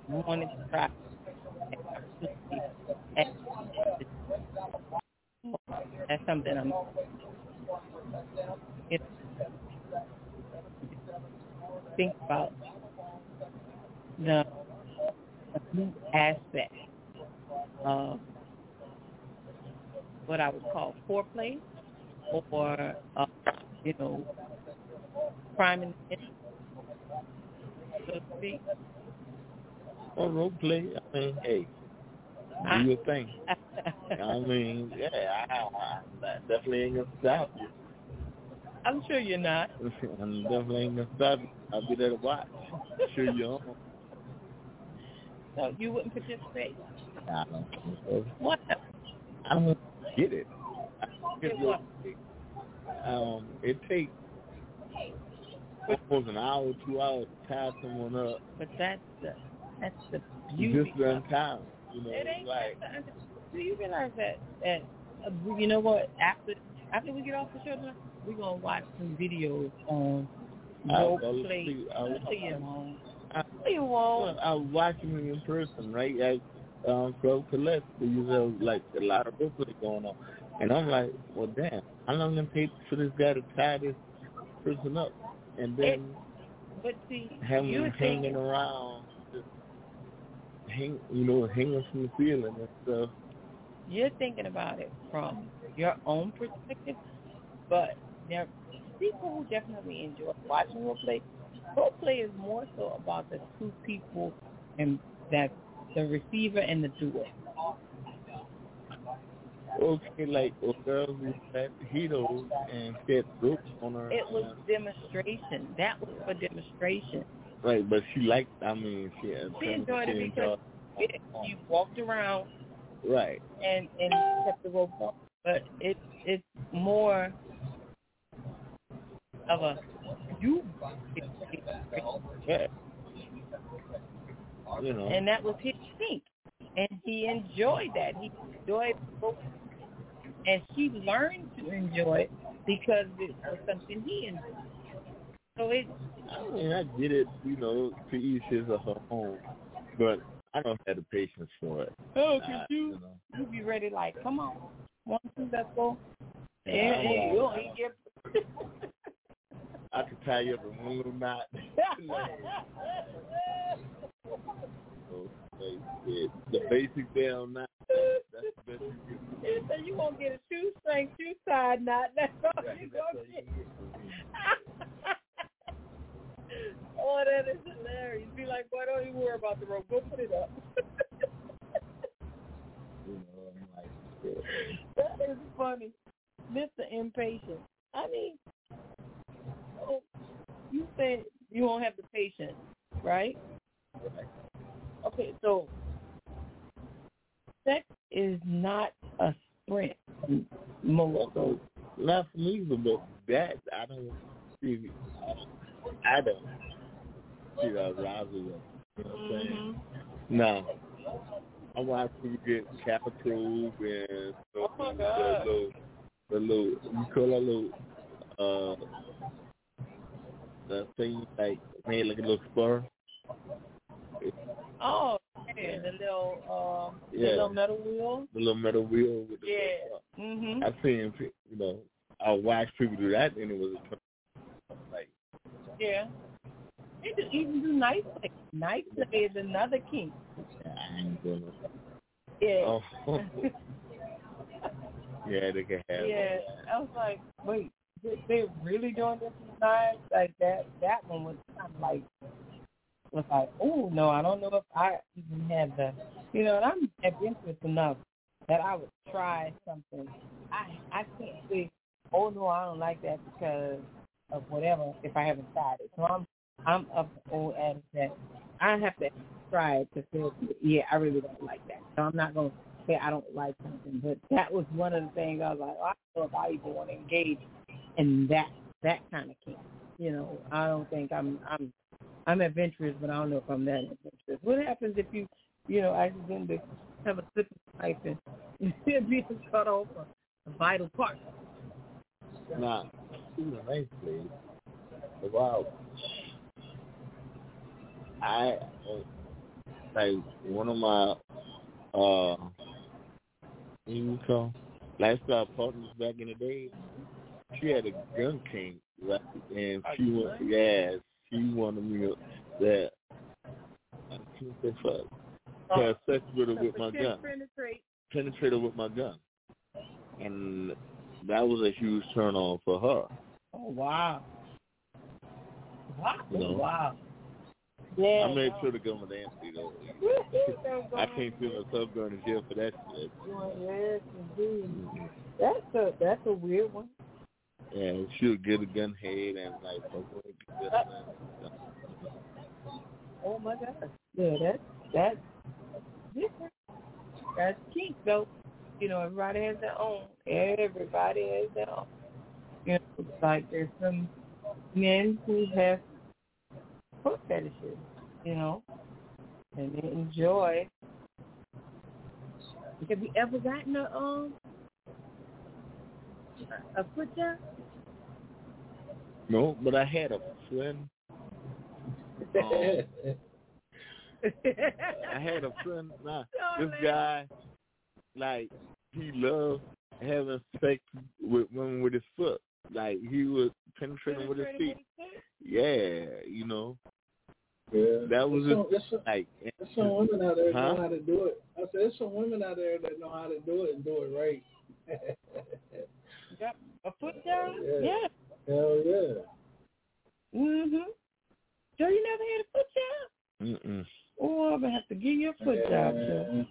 wanted to try. That's something I'm. You know, think about the, aspect of what I would call foreplay or, uh, you know, crime and so to speak. Well, role play, I mean, hey, do your thing. I mean, yeah, I, I, I definitely ain't gonna stop you. I'm sure you're not. I'm definitely ain't gonna stop. I'll be there to watch. Sure you are. So you wouldn't participate? I don't think so. What? I don't get it. I get what? it. Um, it takes almost an hour, two hours to tie someone up. But that's the that's the beauty. just run time. You know, It ain't like. Do you realize that? That uh, you know what? After after we get off the show, tonight, we're gonna watch some videos on I role was play. see- I was- No, you won't. I- No, you won't. Well, I was watching him in person, right? At um, Club Colette, you know, like a lot of people going on, and I'm like, well, damn, how long gonna take for this guy to tie this person up, and then But see, have you're him hanging thinking, around, just hang, you know, hanging from the ceiling and stuff. you're thinking about it from your own perspective, but there people who definitely enjoy watching rope play, Rope play is more so about the two people and that the receiver and the doer. Okay, like a girl who had heroes and set ropes on her. It was demonstration. That was for demonstration. Right, but she liked. I mean, she She enjoyed it because it, you walked around Right. and and kept the rope on. But it it's more of a you Yeah. You know. and that was his thing. And he enjoyed that. He enjoyed both and he learned to enjoy it because it was something he enjoyed. So it I mean, I get it. You know, to each his or her own, but I don't have the patience for it. Oh, Uh, cause you know. you be ready like, come on, one, two, let's go. Yeah, And, you don't get I could tie you up in one little knot. The basic down knot. That's the best you can so you won't get a shoestring, shoe side knot. That's all Right, you that's all gonna you get. can get from oh, that is hilarious. Be like, boy, don't even worry about the rope. Go put it up. You know, I'm like, yeah. that is funny. Mr. Impatient. I mean, oh, you said you won't have the patience, right? Okay, so sex is not a sprint. Most So, not for me, but but that I don't see. I don't see that rivalry. You know what I'm saying? No. I watch people get capital and Oh my the little, the little, you call that little, uh, the thing like made like a little spur. Oh, yeah, the little um, the little metal wheel. The little metal wheel with the Yeah. Mhm. I've seen, you know, I watched people do that, and it was like, Yeah. They do even do knife play. Knife play is another kink. I ain't doing it. Yeah. Oh, yeah, they can have. yeah. I was like, wait, they're really doing this with knives like that? That one was kind of like was like, oh no, I don't know if I even have the, you know, and I'm adventurous enough that I would try something. I I can't say, oh no, I don't like that because of whatever if I haven't tried it. So I'm I'm of the old adage that I have to try it to say, yeah, I really don't like that. So I'm not gonna say I don't like something. But that was one of the things I was like, oh, I don't know if I even want to engage in that that kind of kink. You know, I don't think I'm I'm I'm adventurous, but I don't know if I'm that adventurous. What happens if you, you know, accidentally have a slip and pipe and be cut off a, vital part? Nah, even. Wow. I like one of my uh, you call lifestyle partners back in the day. She had a gun king, right? And she was yeah, she wanted me to- that. I can't say fuck. Oh. Have sex with her with my gun. Penetrate. penetrate her with my gun. And that was a huge turn on for her. Oh wow. Wow. You know? Wow. Yeah. I made sure the gun was empty though. I can't send myself going to jail for that shit. Yes, indeed. That's a that's a weird one. And she would get a gun head and like, Oh my God. Yeah, that's different. That's kink though. You know, everybody has their own. Everybody has their own. You know, it's like there's some men who have foot fetishes, you know, and they enjoy. Have you ever gotten a um a foot job? No, but I had a friend. Um, I had a friend. Nah, this guy, like, he loved having sex with women with his foot. Like, he would penetrate them with his feet. Yeah, you know. Yeah. That was There's some, just there's some, like, there's some women out there that Huh? know how to do it. I said there's some women out there that know how to do it and do it right. Yep. A foot job? Yeah. Yeah. Hell yeah. Mhm. Joe, you never had a foot job? Mm-mm. Oh, I'm gonna have to give you a foot job, Joe.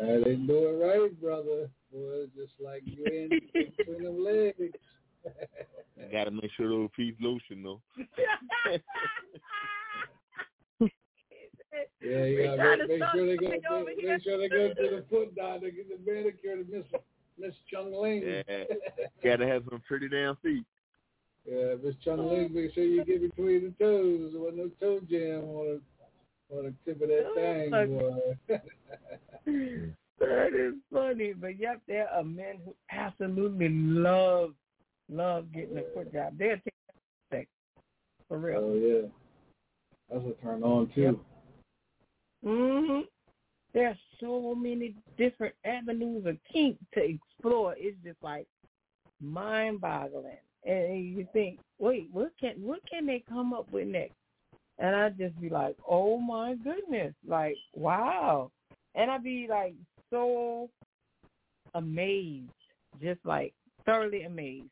I didn't do it right, brother. Boy, just like you in between them legs. I gotta make sure those feet lotion though. Yeah, you gotta make, make sure they go me make, make sure they go to the foot doctor to get the manicure to Miss Miss Chung Ling. Yeah. gotta have some pretty damn feet. Yeah, Miss Chung Ling, make sure you get between the toes. There wasn't no toe jam on the on the tip of that thing, boy. That is funny, but yep, there are men who absolutely love love getting a foot job. They'll take that for real. oh yeah, that's a turn on too. hmm There are so many different avenues of kink to explore. It's just like mind boggling. And you think, wait, what can what can they come up with next? And I just be like, oh my goodness, like wow. And I'd be like so amazed, just like thoroughly amazed.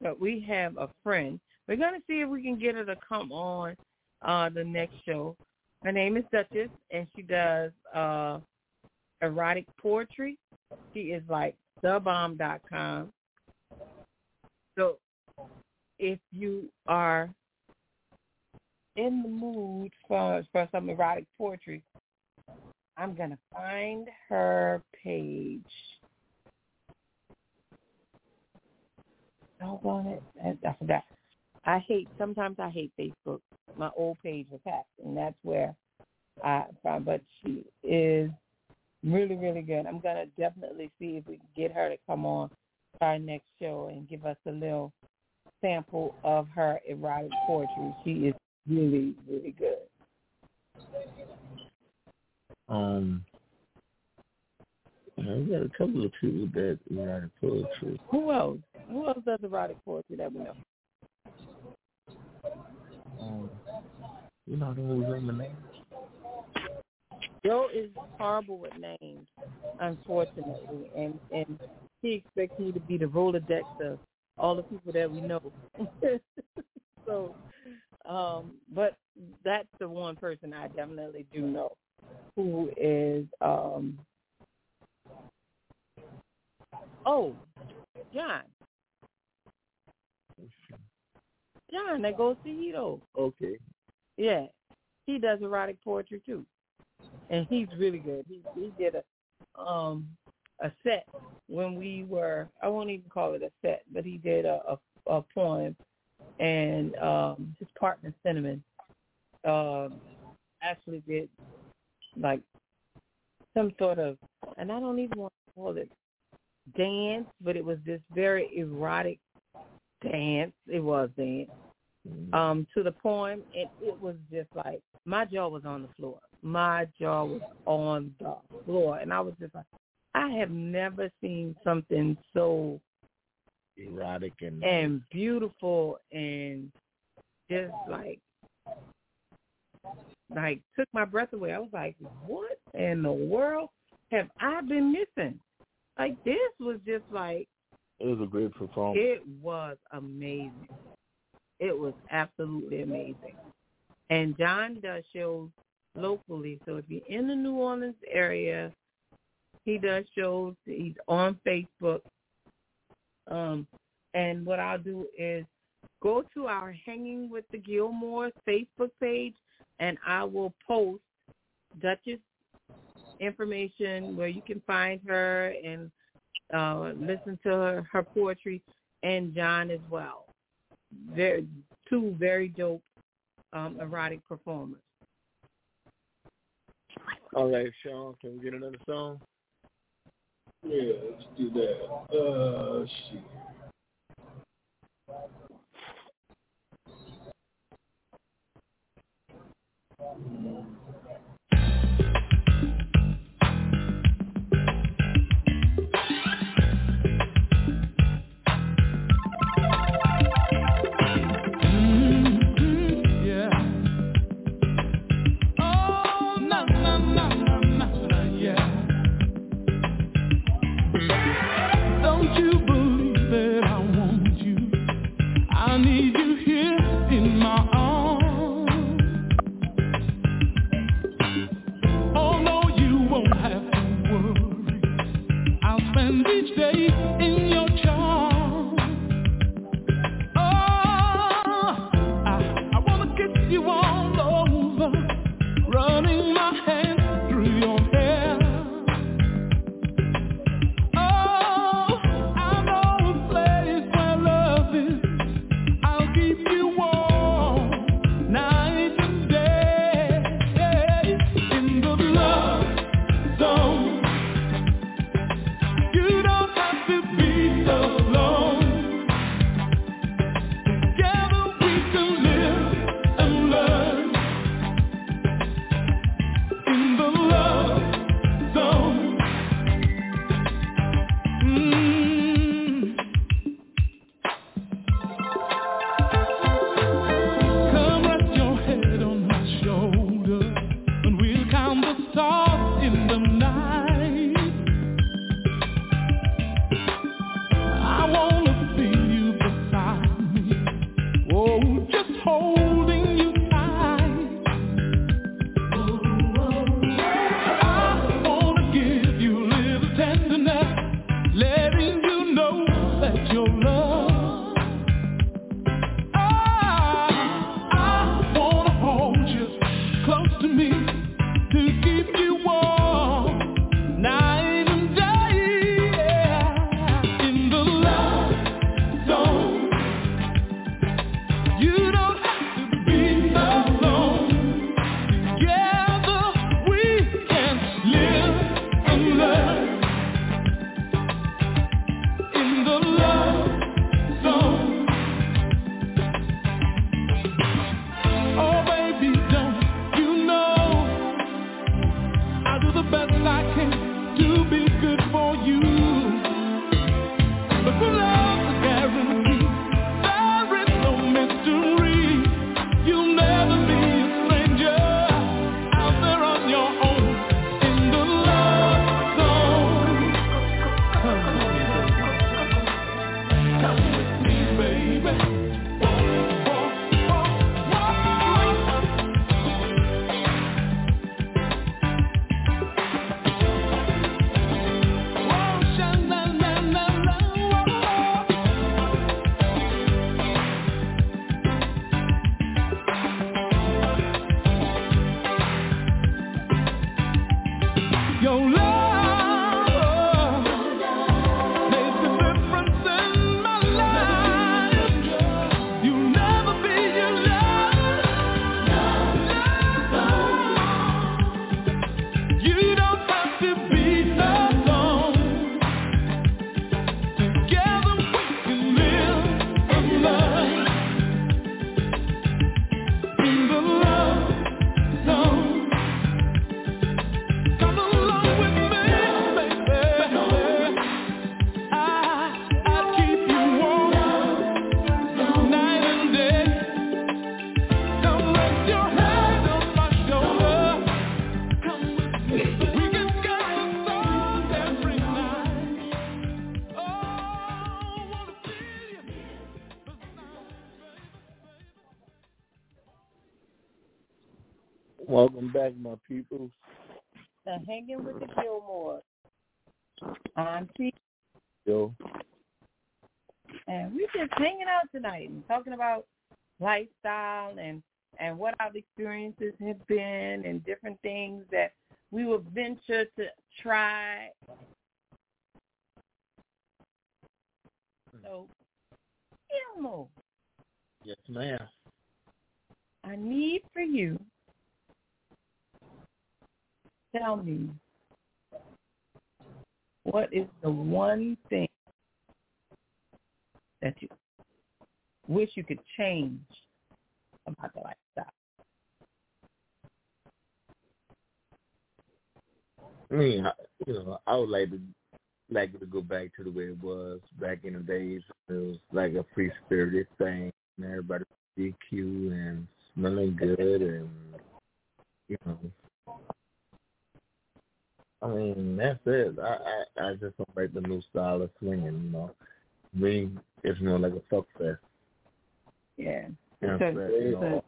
But we have a friend. We're gonna see if we can get her to come on uh the next show. Her name is Duchess, and she does uh erotic poetry. She is like thebomb.com. So if you are in the mood for for some erotic poetry, I'm gonna find her page. Doggone it. I, forgot. I hate sometimes I hate Facebook. My old page was hacked and that's where I but she is really, really good. I'm gonna definitely see if we can get her to come on our next show and give us a little sample of her erotic poetry. She is really, really good. Um, I got a couple of people that write poetry. Who else? Who else does erotic poetry that we know? Um, you know the name? Joe is horrible with names, unfortunately, and and he expects me to be the Rolodex of all the people that we know. so, um, but that's the one person I definitely do know, who is um. Oh, John. John that goes to Hedo. Okay. Yeah, he does erotic poetry too, and he's really good. He he did a um a set when we were I won't even call it a set, but he did a a, a poem, and um his partner Cinnamon um actually did like some sort of, and I don't even want to call it dance, but it was this very erotic dance. It was dance um, to the poem, and it was just like my jaw was on the floor. My jaw was on the floor, and I was just like, I have never seen something so Erotic and and beautiful and just like like took my breath away. I was like, what in the world have I been missing? Like this was just like it was a great performance. it was amazing. It was absolutely amazing. And John does shows locally. So if you're in the New Orleans area, he does shows. He's on Facebook. Um, and what I'll do is go to our Hanging with the Gilmore Facebook page, and I will post Duchess information where you can find her and uh, listen to her, her poetry, and John as well. Very, two very dope um, erotic performers. All right, Sean, can we get another song? Yeah, let's do that. Uh, shit. Back, my people. The Hanging with the Gilmore. Auntie. Yo. And we're just hanging out tonight and talking about lifestyle and and what our experiences have been and different things that we will venture to try. So, Gilmore. Yes, ma'am. I need for you tell me what is the one thing that you wish you could change about the lifestyle? I mean, you know, I would like to like to go back to the way it was back in the days. It was like a free spirited thing, and everybody DQ and smelling good, and you know, I mean, that's it. I I, I just don't like the new style of swinging. You know, me, it's more like a fuck fest. Yeah. You know, Okay. what you know,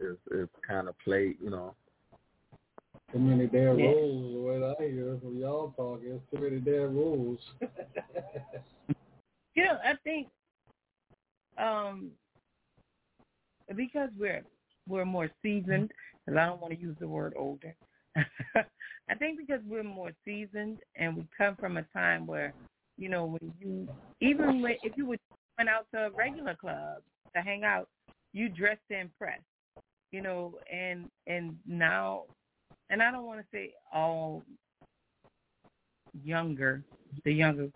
it's it's kind of played. You know, Too many damn Yeah. rules, the way I hear from y'all talking. It's too many damn rules. You know, I think um because we're we're more seasoned, because I don't want to use the word older. I think because we're more seasoned and we come from a time where, you know, when you even when if you would went out to a regular club to hang out, you dressed to impress. You know, and and now and I don't want to say all younger, the younger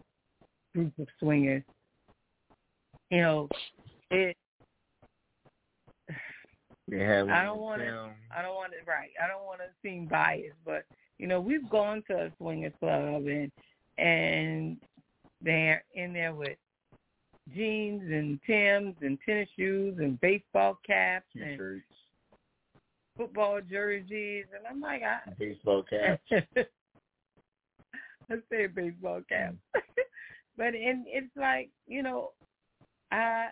group of swingers you know, it. they have. I don't want to. I don't want to. Right. I don't want to seem biased, but you know, we've gone to a swingers club and and they're in there with jeans and Tims and tennis shoes and baseball caps and T-shirts, football jerseys, and I'm like, I. baseball caps. Let's say baseball cap. but and it's like you know, I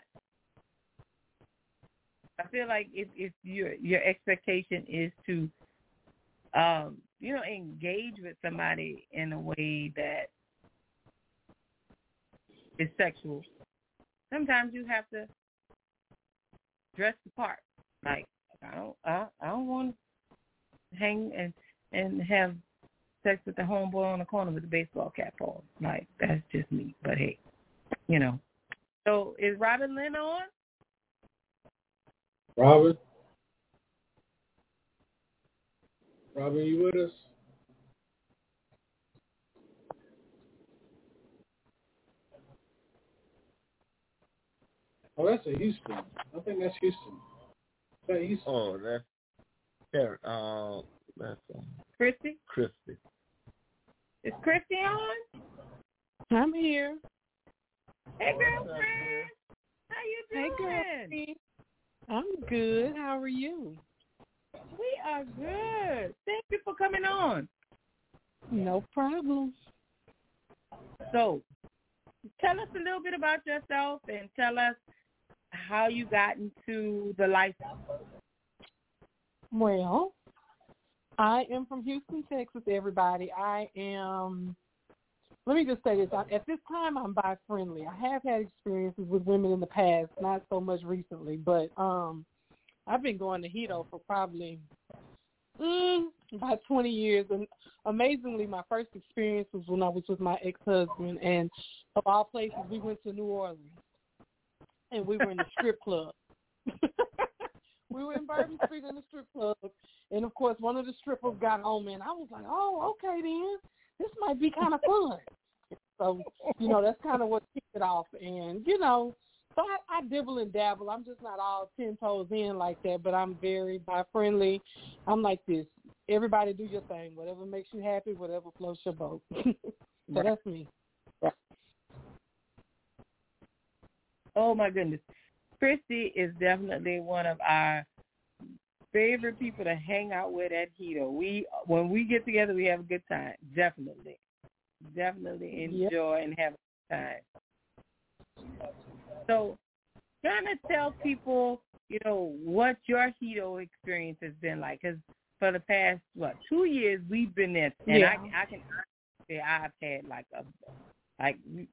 I feel like if if your your expectation is to um you know engage with somebody in a way that is sexual, sometimes you have to dress the part. Like I don't I, I don't want to hang and and have sex with the homeboy on the corner with the baseball cap on. Like that's just me. But hey, you know. So is Robin Lynn on? Robin? Robin, you with us? Oh, that's a Houston. I think that's Houston. Is that Houston? Oh, that's there. Uh, that's um, Christy? Christy. Is Christy on? I'm here. Hey girlfriend. How you Hey, doing? I'm good. How are you? We are good. Thank you for coming on. No problem. So, tell us a little bit about yourself and tell us how you got into the lifestyle. Well, I am from Houston, Texas, everybody. I am, let me just say this. At this time, I'm bi friendly. I have had experiences with women in the past, not so much recently, but um, I've been going to Hedo for probably mm, about 20 years. And amazingly, my first experience was when I was with my ex-husband. And of all places, we went to New Orleans. And we were in the strip club. we were in Bourbon Street in the strip club. And, of course, one of the strippers got home, and I was like, oh, okay, then. This might be kind of fun. So, you know, that's kind of what kicked it off. And, you know, so I, I dibble and dabble. I'm just not all ten toes in like that, but I'm very bi friendly. I'm like this. Everybody do your thing. Whatever makes you happy, whatever floats your boat. so that's me. Oh my goodness. Christy is definitely one of our favorite people to hang out with at Hedo. We when we get together we have a good time. Definitely. Definitely Yep. enjoy and have a good time. So kind of tell people you know, what your Hedo experience has been like. Because for the past what two years we've been there, and Yeah. I, I can say I've had like a like we-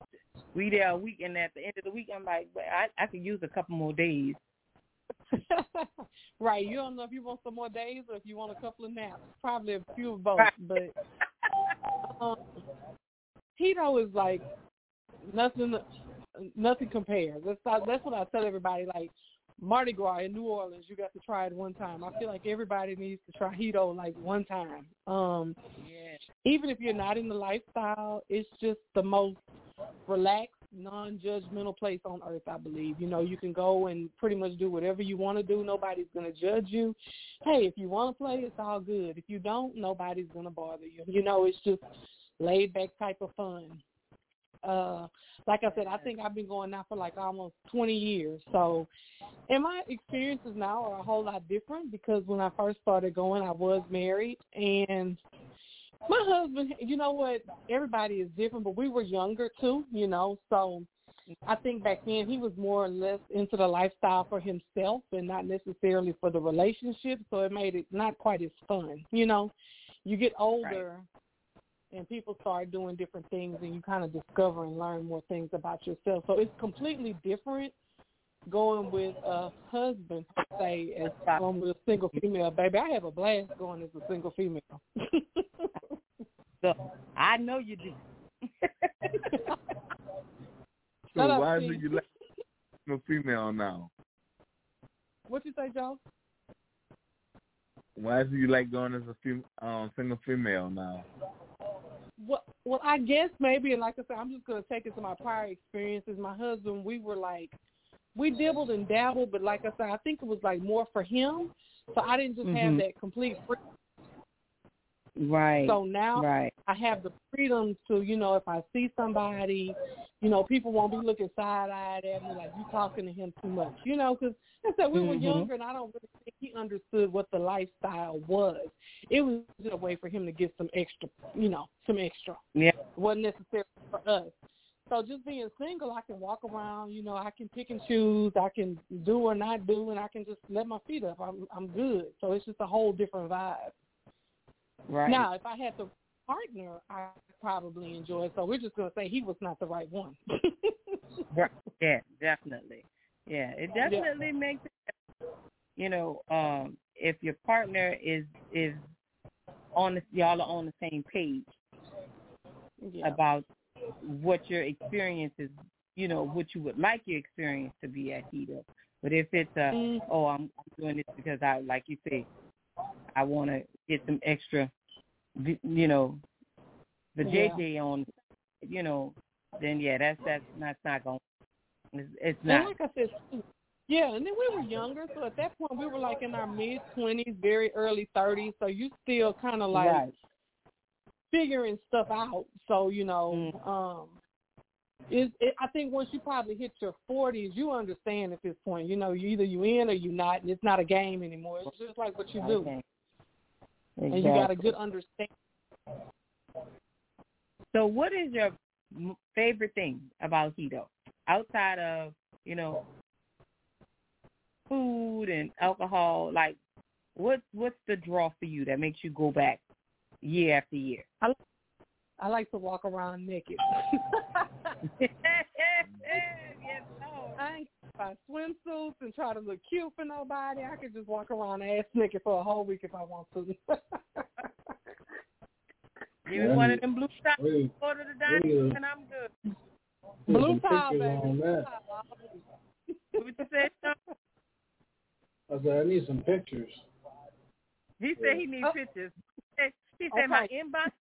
there a week, and at the end of the week, I'm like, well, I I could use a couple more days. right. You don't know if you want some more days or if you want a couple of naps. Probably a few of both. But um, Hedo is like nothing. Nothing compares. That's that's what I tell everybody. Like Mardi Gras in New Orleans, you got to try it one time. I feel like everybody needs to try Hedo like one time. Um, Yeah. even if you're not in the lifestyle, it's just the most relaxed, non-judgmental place on earth. I believe. You know, you can go and pretty much do whatever you want to do. Nobody's going to judge you. Hey, if you want to play, it's all good. If you don't, nobody's going to bother you. You know, it's just laid back type of fun. Uh, like I said, I think I've been going now for like almost 20 years. So, and my experiences now are a whole lot different because when I first started going, I was married and my husband, you know what? Everybody is different, but we were younger too, you know. So I think back then he was more or less into the lifestyle for himself and not necessarily for the relationship. So it made it not quite as fun, you know. You get older and people start doing different things and you kind of discover and learn more things about yourself. So it's completely different going with a husband, say, as going with a single female. Baby, I have a blast going as a single female. So I know you do. So Shut up, why Steve. do you like a female now? what you say, Joe? Why do you like going as a fem- um, single female now? Well, well, I guess maybe, and like I said, I'm just gonna take it to my prior experiences. My husband, we were like, we dibbled and dabbled, but like I said, I think it was like more for him. So I didn't just have Mhm. that complete freedom. Right. So now right. I have the freedom to, you know, if I see somebody, you know, people won't be looking side-eyed at me like you talking to him too much, you know, because I said we were Mhm. younger and I don't really think he understood what the lifestyle was. It was a way for him to get some extra, you know, some extra. Yeah. It wasn't necessary for us. So just being single, I can walk around, you know, I can pick and choose, I can do or not do, and I can just let my feet up. I'm I'm good. So it's just a whole different vibe. Right. Now, if I had the partner, I probably enjoy it. So we're just going to say he was not the right one. Right. Yeah, definitely. Yeah, it definitely makes it. You know, um, if your partner is is on the y'all are on the same page yeah. about what your experience is, you know, what you would like your experience to be at Hedo. But if it's a, Mm. oh, I'm, I'm doing this because I, like you say, I want to get some extra, you know, the Yeah. JJ on, you know, then yeah, that's that's that's not going. It's, it's And not. like I said, yeah, and then we were younger, so at that point we were like in our mid twenties, very early thirties. So you still kind of like right. figuring stuff out. So you know, Mm. um, it, it, I think once you probably hit your forties, you understand at this point. You know, you either you in or you not. And it's not a game anymore. It's just like what you do, Okay. and you got a good understanding. So, what is your m- favorite thing about Hedo outside of you know food and alcohol? Like, what what's the draw for you that makes you go back year after year? I like to walk around naked. yes, no. I ain't buy swimsuits and try to look cute for nobody. I could just walk around ass naked for a whole week if I want to. Give me one of them blue shots. Wait, Go to the dining room and I'm good. Blue some towel, pictures baby. on Blue that. towel. What you said? Sean? I said I need some pictures. He said he needs Oh. pictures. He said, he said my inbox.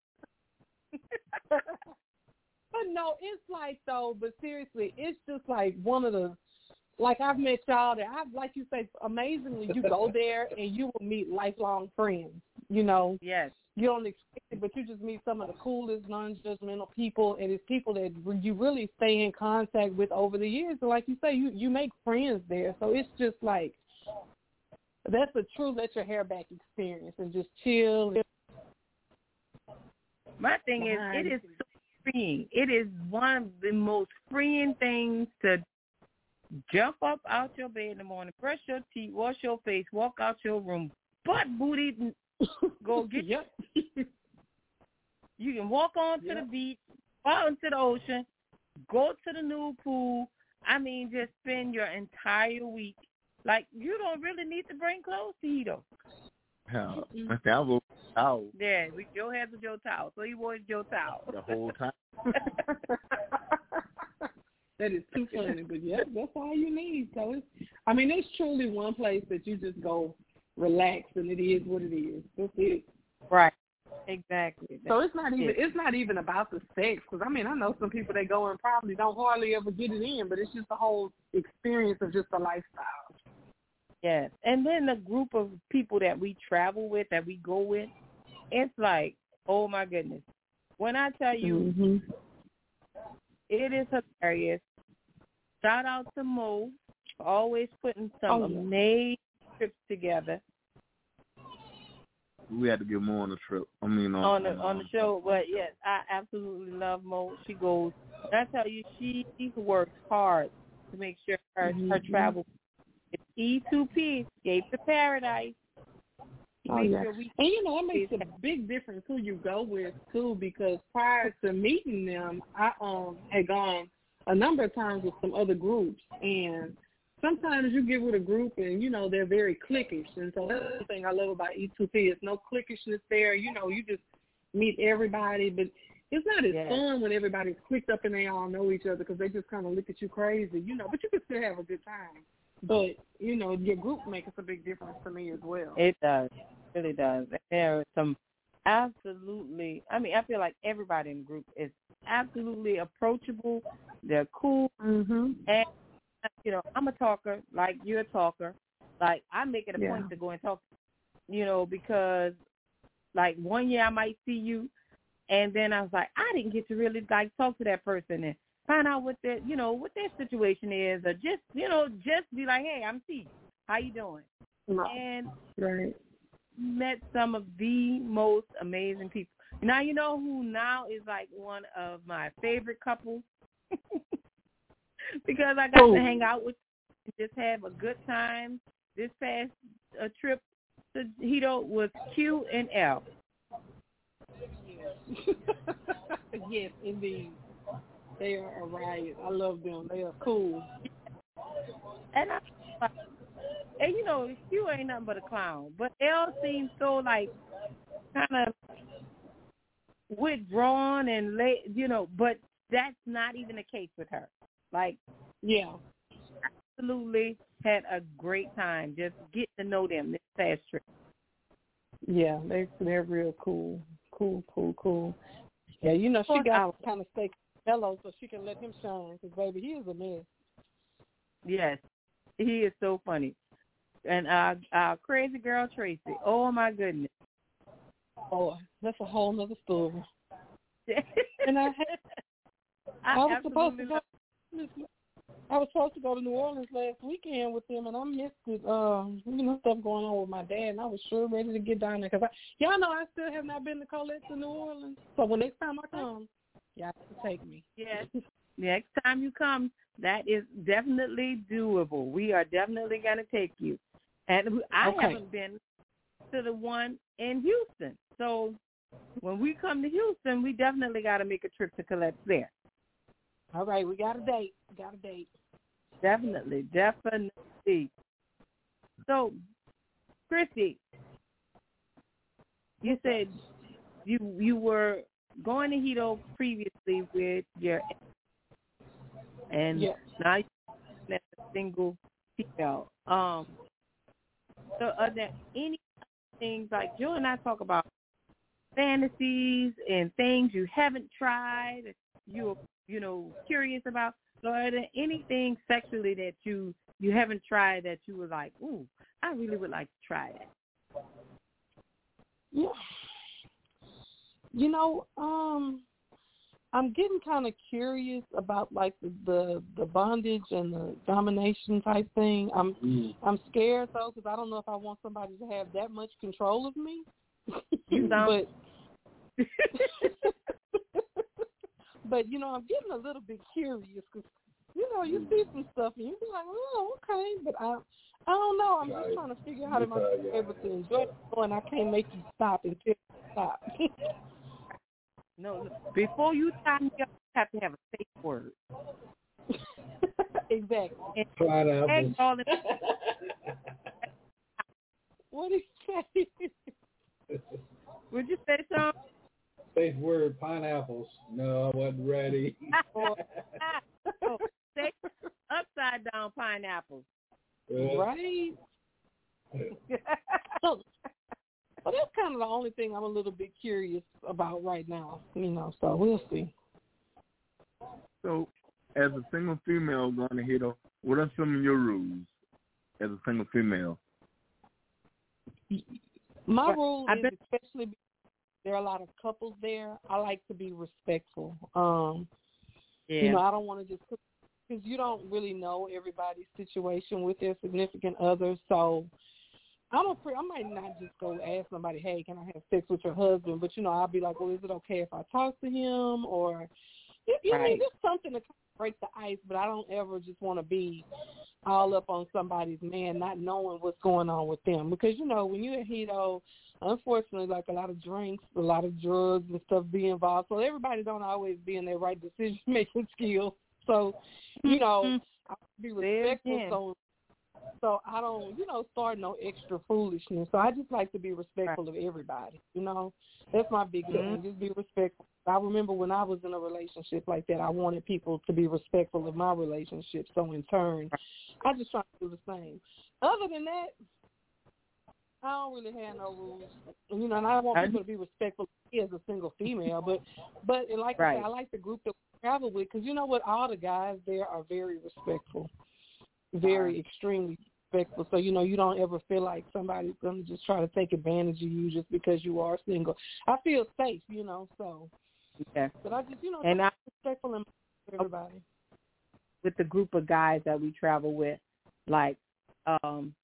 But no, it's like though. But seriously, it's just like one of the. Like I've met y'all there. I've like you say, amazingly, you go there and you will meet lifelong friends. You know, Yes. you don't expect it, but you just meet some of the coolest, non-judgmental people, and it's people that you really stay in contact with over the years. And like you say, you you make friends there, so it's just like that's a true let your hair back experience and just chill. My thing is, it is so freeing. It is one of the most freeing things to jump up out your bed in the morning, brush your teeth, wash your face, walk out your room, butt booty, go get yep. You can walk on to Yep. the beach, out into the ocean, go to the new pool. I mean, just spend your entire week. Like you don't really need to bring clothes to you though. Hell. I think I Yeah, we Joe has a Joe towel, so he wore his Joe towel the whole time. that is too funny, but yeah, that's all you need. So it's, I mean, it's truly one place that you just go relax, and it is what it is. That's it. Right. Exactly. So it's not even it. it's not even about the sex because I mean I know some people that go and probably don't hardly ever get it in, but it's just the whole experience of just the lifestyle. Yes. And then the group of people that we travel with, that we go with, it's like, oh my goodness. When I tell you Mm-hmm. it is hilarious. Shout out to Mo for always putting some Oh, yeah. amazing trips together We had to get more on the trip. I mean, on, on the on the show. But yes, I absolutely love Mo. She goes and I tell you, she works hard to make sure her her Mhm. travel E two P Escape to Paradise. Oh yeah, sure we and you know it makes a big difference who you go with too, because prior to meeting them, I um had gone a number of times with some other groups, and sometimes you get with a group and you know they're very cliquish, and so that's the thing I love about E2P is no cliquishness there. You know, you just meet everybody, but it's not as Yes. fun when everybody's clicked up and they all know each other because they just kind of look at you crazy, you know. But you can still have a good time. But you know, your group makes a big difference to me as well. It does. It really does. There are some absolutely I mean, I feel like everybody in the group is absolutely approachable. They're cool Mhm. and you know, I'm a talker, like you're a talker. Like I make it a Yeah. point to go and talk you know, because like one year I might see you and then I was like, I didn't get to really like talk to that person and find out what their you know, what their situation is or just you know, just be like, Hey, I'm T. How you doing? Right. And Right. met some of the most amazing people. Now you know who now is like one of my favorite couples because I got Who? to hang out with and just have a good time. This past uh, trip to Hedo was Q and L. yes, indeed. They are a riot. I love them. They are cool. And I and you know, Q ain't nothing but a clown. But L seems so like kind of withdrawn and late, you know, but that's not even the case with her. Like, Yeah. absolutely had a great time just getting to know them this past trip. Yeah, they they're real cool. Cool, cool, cool. Yeah, you know she got kind of stay so she can let him shine. Cause baby, he is a mess. Yes, he is so funny. And our, our crazy girl Tracy, oh my goodness. Oh, that's a whole nother story. And I had, I, I was supposed to go. I was supposed to go to New Orleans last weekend with them, and I missed it. Um, you know, stuff going on with my dad, and I was sure ready to get down there because y'all know I still have not been to Colette to New Orleans. So when next time I come, y'all have to take me. Yes. Next time you come, that is definitely doable. We are definitely going to take you. And I Okay. haven't been to the one in Houston. So when we come to Houston, we definitely got to make a trip to Colette there. All right, we got a date. We got a date. Definitely, definitely. So, Christy, you said you you were going to Hedo previously with your and Yeah. now you're a single female. Um, so are there any things like you and I talk about fantasies and things you haven't tried, that you're you know curious about? So are there anything sexually that you you haven't tried that you were like, ooh, I really would like to try that? Yeah. You know, um, I'm getting kind of curious about like the, the the bondage and the domination type thing. I'm Mm. I'm scared though because I don't know if I want somebody to have that much control of me. You sound- but but you know, I'm getting a little bit curious because you know, you see some stuff and you be like, oh, okay, but I, I don't know. I'm just trying to figure out if I'm able to enjoy it, and I can't make you stop until you stop. No, look, before you stop, you have to have a safe word. exactly. And Pineapples. tag all the- What did you say? Would you say something? Safe word, pineapples. No, I wasn't ready. oh, oh say upside down pineapples. right. so, but that's kind of the only thing I'm a little bit curious about right now. You know, so we'll see. So, as a single female going to hit, what are some of your rules as a single female? My Right. rule I is, bet- especially because there are a lot of couples there. I like to be respectful. Um, Yeah. You know, I don't want to just because you don't really know everybody's situation with their significant other. So I'm a pre- I might not just go ask somebody, hey, can I have sex with your husband? But you know, I'll be like, well, is it okay if I talk to him or you, Right. know, just something to break the ice. But I don't ever just want to be all up on somebody's man, not knowing what's going on with them. Because you know, when you're a Hedo, unfortunately, like a lot of drinks, a lot of drugs and stuff be involved. So everybody don't always be in their right decision making skills. So, you know, mm-hmm. I be respectful. So, so I don't, you know, start no extra foolishness. So I just like to be respectful of everybody. You know, that's my big thing. Mm-hmm. Just be respectful. I remember when I was in a relationship like that, I wanted people to be respectful of my relationship. So in turn, I just try to do the same. Other than that, I don't really have no rules. You know, and I want people to be respectful of me as a single female. But, but and like I Right. said, I like the group that we travel with because you know what? All the guys there are very respectful, very extremely respectful. So you know, you don't ever feel like somebody's gonna just try to take advantage of you just because you are single. I feel safe, you know. So, Yeah. but I just, you know, And I'm respectful and everybody. with the group of guys that we travel with, like um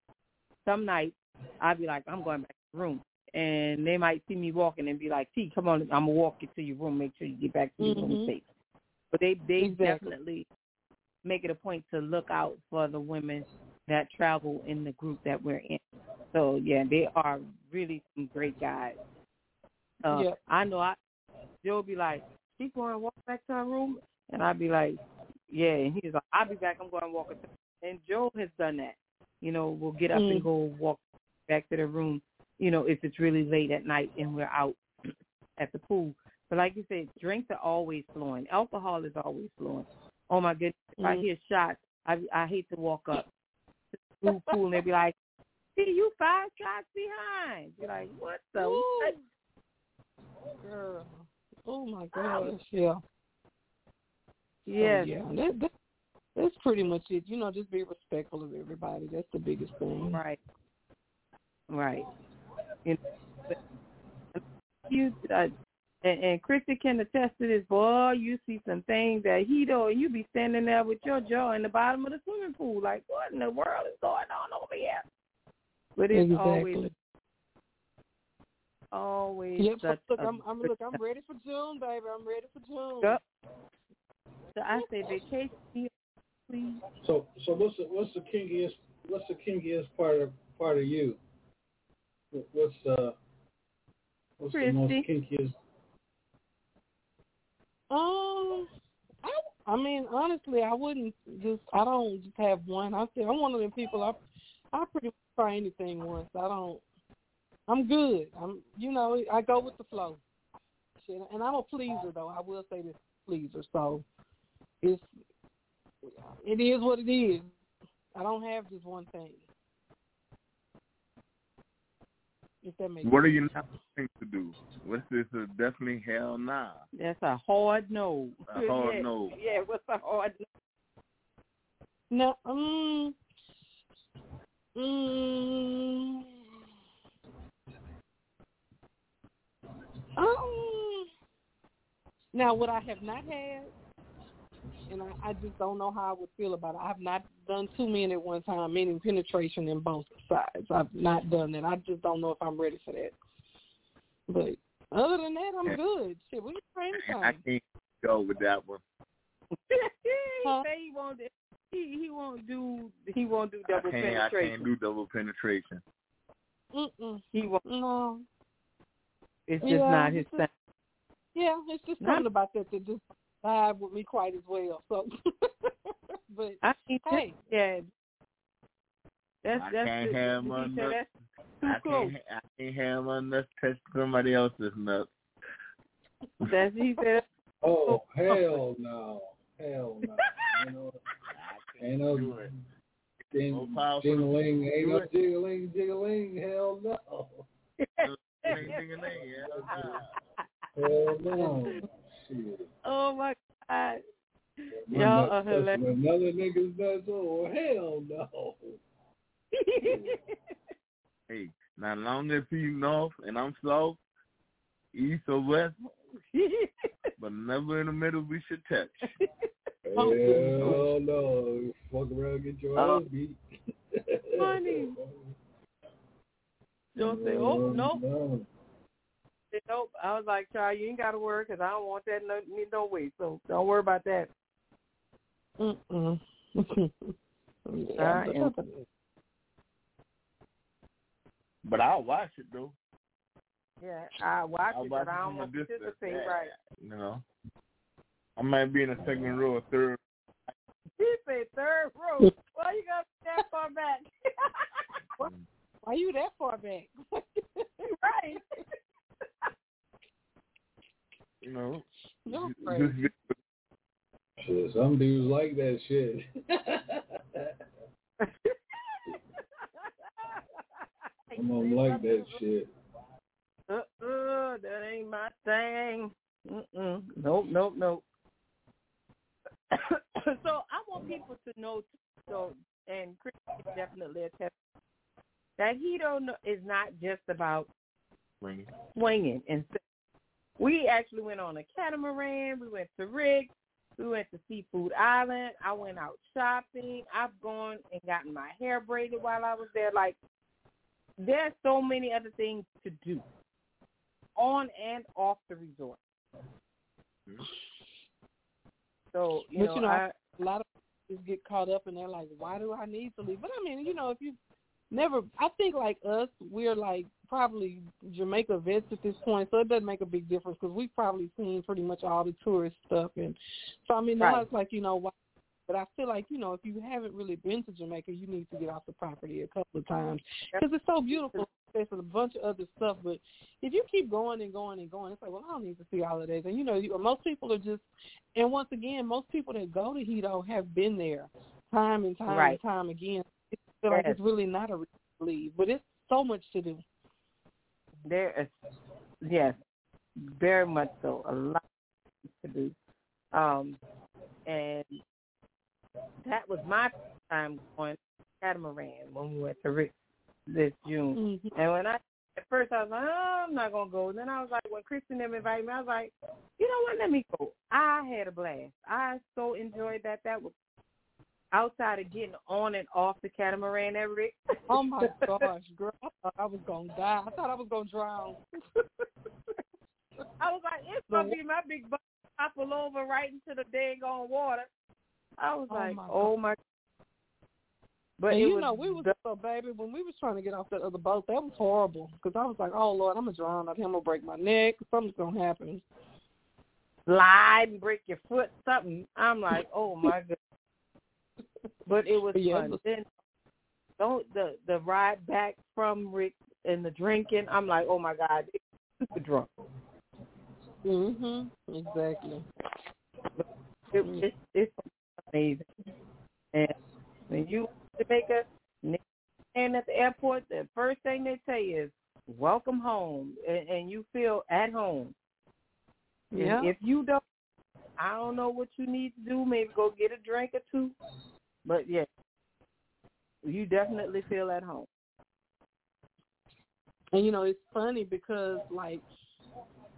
some nights I'd be like, I'm going back to the room. And they might see me walking and be like, T, come on, I'm gonna walk you to your room, make sure you get back to your room Mhm. safe. But they they Exactly. definitely make it a point to look out for the women that travel in the group that we're in. So yeah, they are really some great guys. Uh Yeah. I know I Joe be like, She going to walk back to her room and I'd be like, Yeah, and he's like, I'll be back, I'm going to walk and Joe has done that. You know, we'll get up and Mm. go walk back to the room, you know, if it's really late at night and we're out at the pool. But like you said, drinks are always flowing. Alcohol is always flowing. Oh my goodness! If I Mm. hear shots, I I hate to walk up to the pool, pool and they be like, "See, you five shots behind." You're like, "What the?" what?" Girl. Oh my gosh, yeah. Yes. Oh, yeah. That, that, that's pretty much it. You know, just be respectful of everybody. That's the biggest thing. Right. Right. You know, you uh, and, and Christy can attest to this. Boy, you see some things that he do, and you be standing there with your jaw in the bottom of the swimming pool, like, what in the world is going on over here? But it's always Exactly. always Yep. such Look, a I'm, I'm look. I'm ready for June, baby. I'm ready for June. Yep. So I say vacation, please. So, so what's the what's the kinkiest what's the kinkiest part of part of you? What's uh what's the most Christy. kinkiest? Um, I, I mean, honestly, I wouldn't just. I don't just have one. I say I'm one of them people. I, I pretty much try anything once. I don't. I'm good. I'm, you know, I go with the flow. Shit, and I'm a pleaser though. I will say this, pleaser. So, it's, it is what it is. I don't have just one thing. If that makes What are you not willing to do? What's this? A definitely hell nah. That's a hard no. A hard yeah. no. Yeah, what's a hard no? No, um, mm, um, now what I have not had, and I, I just don't know how I would feel about it. I have not done two men at one time, meaning penetration in both sides. I've not done that. I just don't know if I'm ready for that. But other than that, I'm good. Shit, we can try I can't go with that one. he Huh? he won't. He he won't do. He won't do double I can't, I penetration. can't do double penetration. Mm-mm. He won't. No. It's just Yeah, not his thing. Yeah, it's just Not- something about that that just vibe with me quite as well. So, but I mean, hey, yeah. That's I that's can't the- have my nuts. too I close. can't, I can't have my nuts touch somebody else's nuts. That's he said. Oh hell no, hell no. You know, ain't no do ding, More jingling, ain't no it. jingling, jingling. Hell no, Ding, ding, ding, yeah. hell no. Shit. oh my god. My Y'all nuts are hilarious. Another nigga's nuts. Oh hell no. Hey, now long as he's north and I'm south, east or west, but never in the middle we should touch. Oh. Hell no. Fuck around, get your Oh. ass beat. Funny. Don't say, oh no, no. Nope. I was like, child, you ain't got to worry because I don't want that no, no way. So don't worry about that. mm-mm. I yeah, am. but- But I'll watch it though. Yeah, I watch I'll it, watch but I it don't from a want to distance. participate. Yeah, Right. You know, I might be in the second row or third. He said third row. Why you got that far back? Why you that far back? right. You know, No, just Shit, some dudes like that shit. Some of them like that shit. Uh-uh, that ain't my thing. Mm-mm. Nope, nope, nope. so I want people to know, so and Chris is definitely a test that he don't know is not just about swinging. swinging. And so we actually went on a catamaran. We went to Rick. We went to Seafood Island. I went out shopping. I've gone and gotten my hair braided while I was there. Like there's so many other things to do on and off the resort. So you But know, you know, I, a lot of people get caught up and they're like, why do I need to leave? But I mean, you know, if you never, I think like us, we're like probably Jamaica vets at this point, so it doesn't make a big difference because we've probably seen pretty much all the tourist stuff. And so, I mean, now Right. it's like, you know, why but I feel like, you know, if you haven't really been to Jamaica, you need to get off the property a couple of times because it's so beautiful. There's a bunch of other stuff, but if you keep going and going and going, it's like, well, I don't need to see all of this. And you know, you, most people are just, and once again, most people that go to Hedo have been there time and time Right. and time again. Feel like it's really not a leave, but it's so much to do. There is, yes, very much so. A lot to do. Um, and that was my time going catamaran when we went to Rick this June. Mhm. And when I at first I was like, oh, I'm not gonna go. Then I was like, when Kristen them invited me, I was like, you know what? Let me go. I had a blast. I so enjoyed that. That was outside of getting on and off the catamaran at Rick. Oh my gosh, girl! I thought I was gonna die. I thought I was gonna drown. I was like, it's gonna be my big butt topple over right into the dang daggone water. I was Oh, like, my oh my. But and you know, we was so baby when we was trying to get off that other boat. That was horrible because I was like, "Oh Lord, I'm gonna drown. I'm gonna break my neck. Something's gonna happen." slide and break your foot, something. I'm like, oh my god. But it was Yeah, fun. Then don't the the ride back from Rick and the drinking. I'm like, oh my god, super drunk. Mhm. Exactly. It, it's it's amazing. And when you Jamaica and at the airport, the first thing they say is welcome home, and, and you feel at home. And Yeah. If you don't, I don't know what you need to do. Maybe go get a drink or two. But yeah, you definitely feel at home. And you know, it's funny because like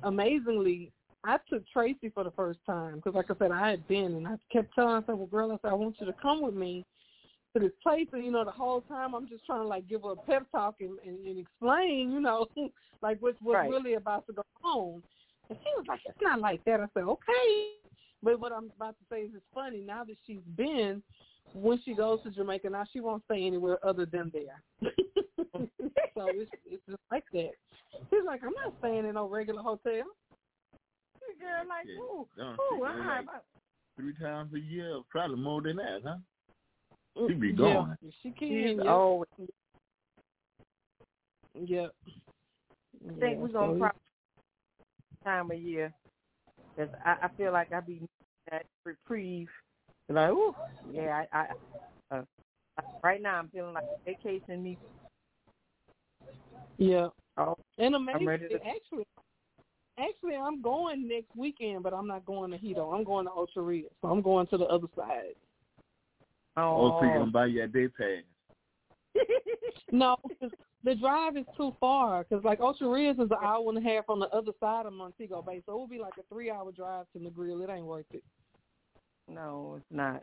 amazingly, I took Tracy for the first time because, like I said, I had been, and I kept telling her, I said, "Well, girl, I said I want you to come with me to this place." And you know, the whole time I'm just trying to like give her a pep talk and, and, and explain, you know, like what's what's Right. really about to go on. And she was like, "It's not like that." I said, "Okay." But what I'm about to say is it's funny now that she's been. When she goes to Jamaica now, she won't stay anywhere other than there. so it's it's just like that. She's like, I'm not staying in no regular hotel. Girl, like, Yeah. ooh, Don't ooh, I'm go not like three times a year, probably more than that, huh? Mm, She be yeah, gone. she can. She's Yep. always. Yep. I think we're gonna probably time of year because I, I feel like I be that reprieve. Like, ooh, yeah, I, I uh, right now I'm feeling like vacation me. Yeah. Oh, And I'm amazing. ready to- Actually, actually, I'm going next weekend, but I'm not going to Hedo. I'm going to Ocho Rios, so I'm going to the other side. Oh, so you Oh, gonna buy your day pass? No, 'cause the drive is too far. Because like Ocho Rios is an hour and a half on the other side of Montego Bay, so it would be like a three-hour drive to Negril. It ain't worth it. No, it's not.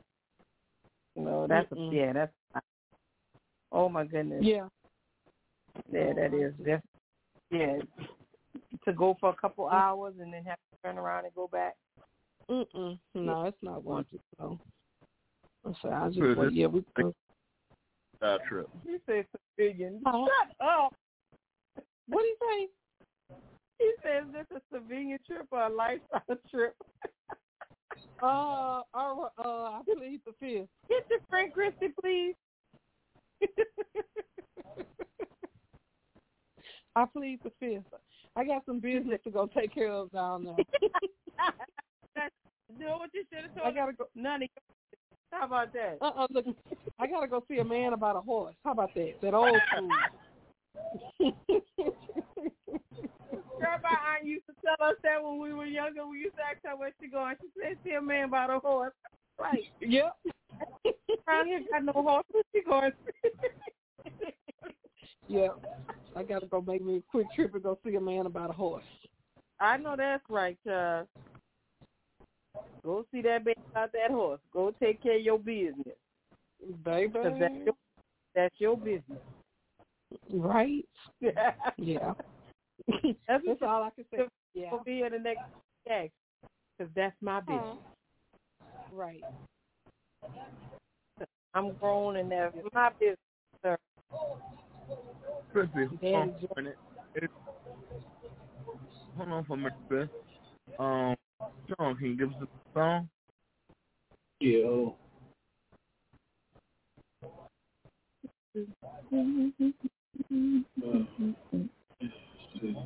No, that's a, yeah, that's. Oh my goodness. Yeah. Yeah, that is. That's yeah. To go for a couple mm. hours and then have to turn around and go back. Mm-mm. No, it's not worth it. So, so I just Sure, wait. Yeah, we. Side trip. You said civilian. Huh? Oh. Shut up. What do you say? He says this a civilian trip or a lifestyle trip. Uh, all right, uh, I plead the fifth. Get your friend Christie, please. I plead the fifth. I got some business to go take care of down there. you know what you should have told I gotta go. None of. How about that? Uh, uh look, I gotta go see a man about a horse. How about that? That old school. Girl, my aunt used to tell us that when we were younger. We used to ask her where she going. She said, see a man about a horse. Right. yep. Around here got no horse. Where she going? Yep. I gotta go make me a quick trip and go see a man about a horse. I know that's right, uh Go see that man about that horse. Go take care of your business. Baby. that's your, that's your business. Right? Yeah. Yeah. That's, That's all I can say. You'll Yeah. I'll be here the next day. Because that's my business. Uh-huh. Right. I'm grown and that's my business, sir. Chrissy, Daddy hold on for a minute. Hold on for a minute, Chris. Um, Sean, can you give us a song? Yeah. Thank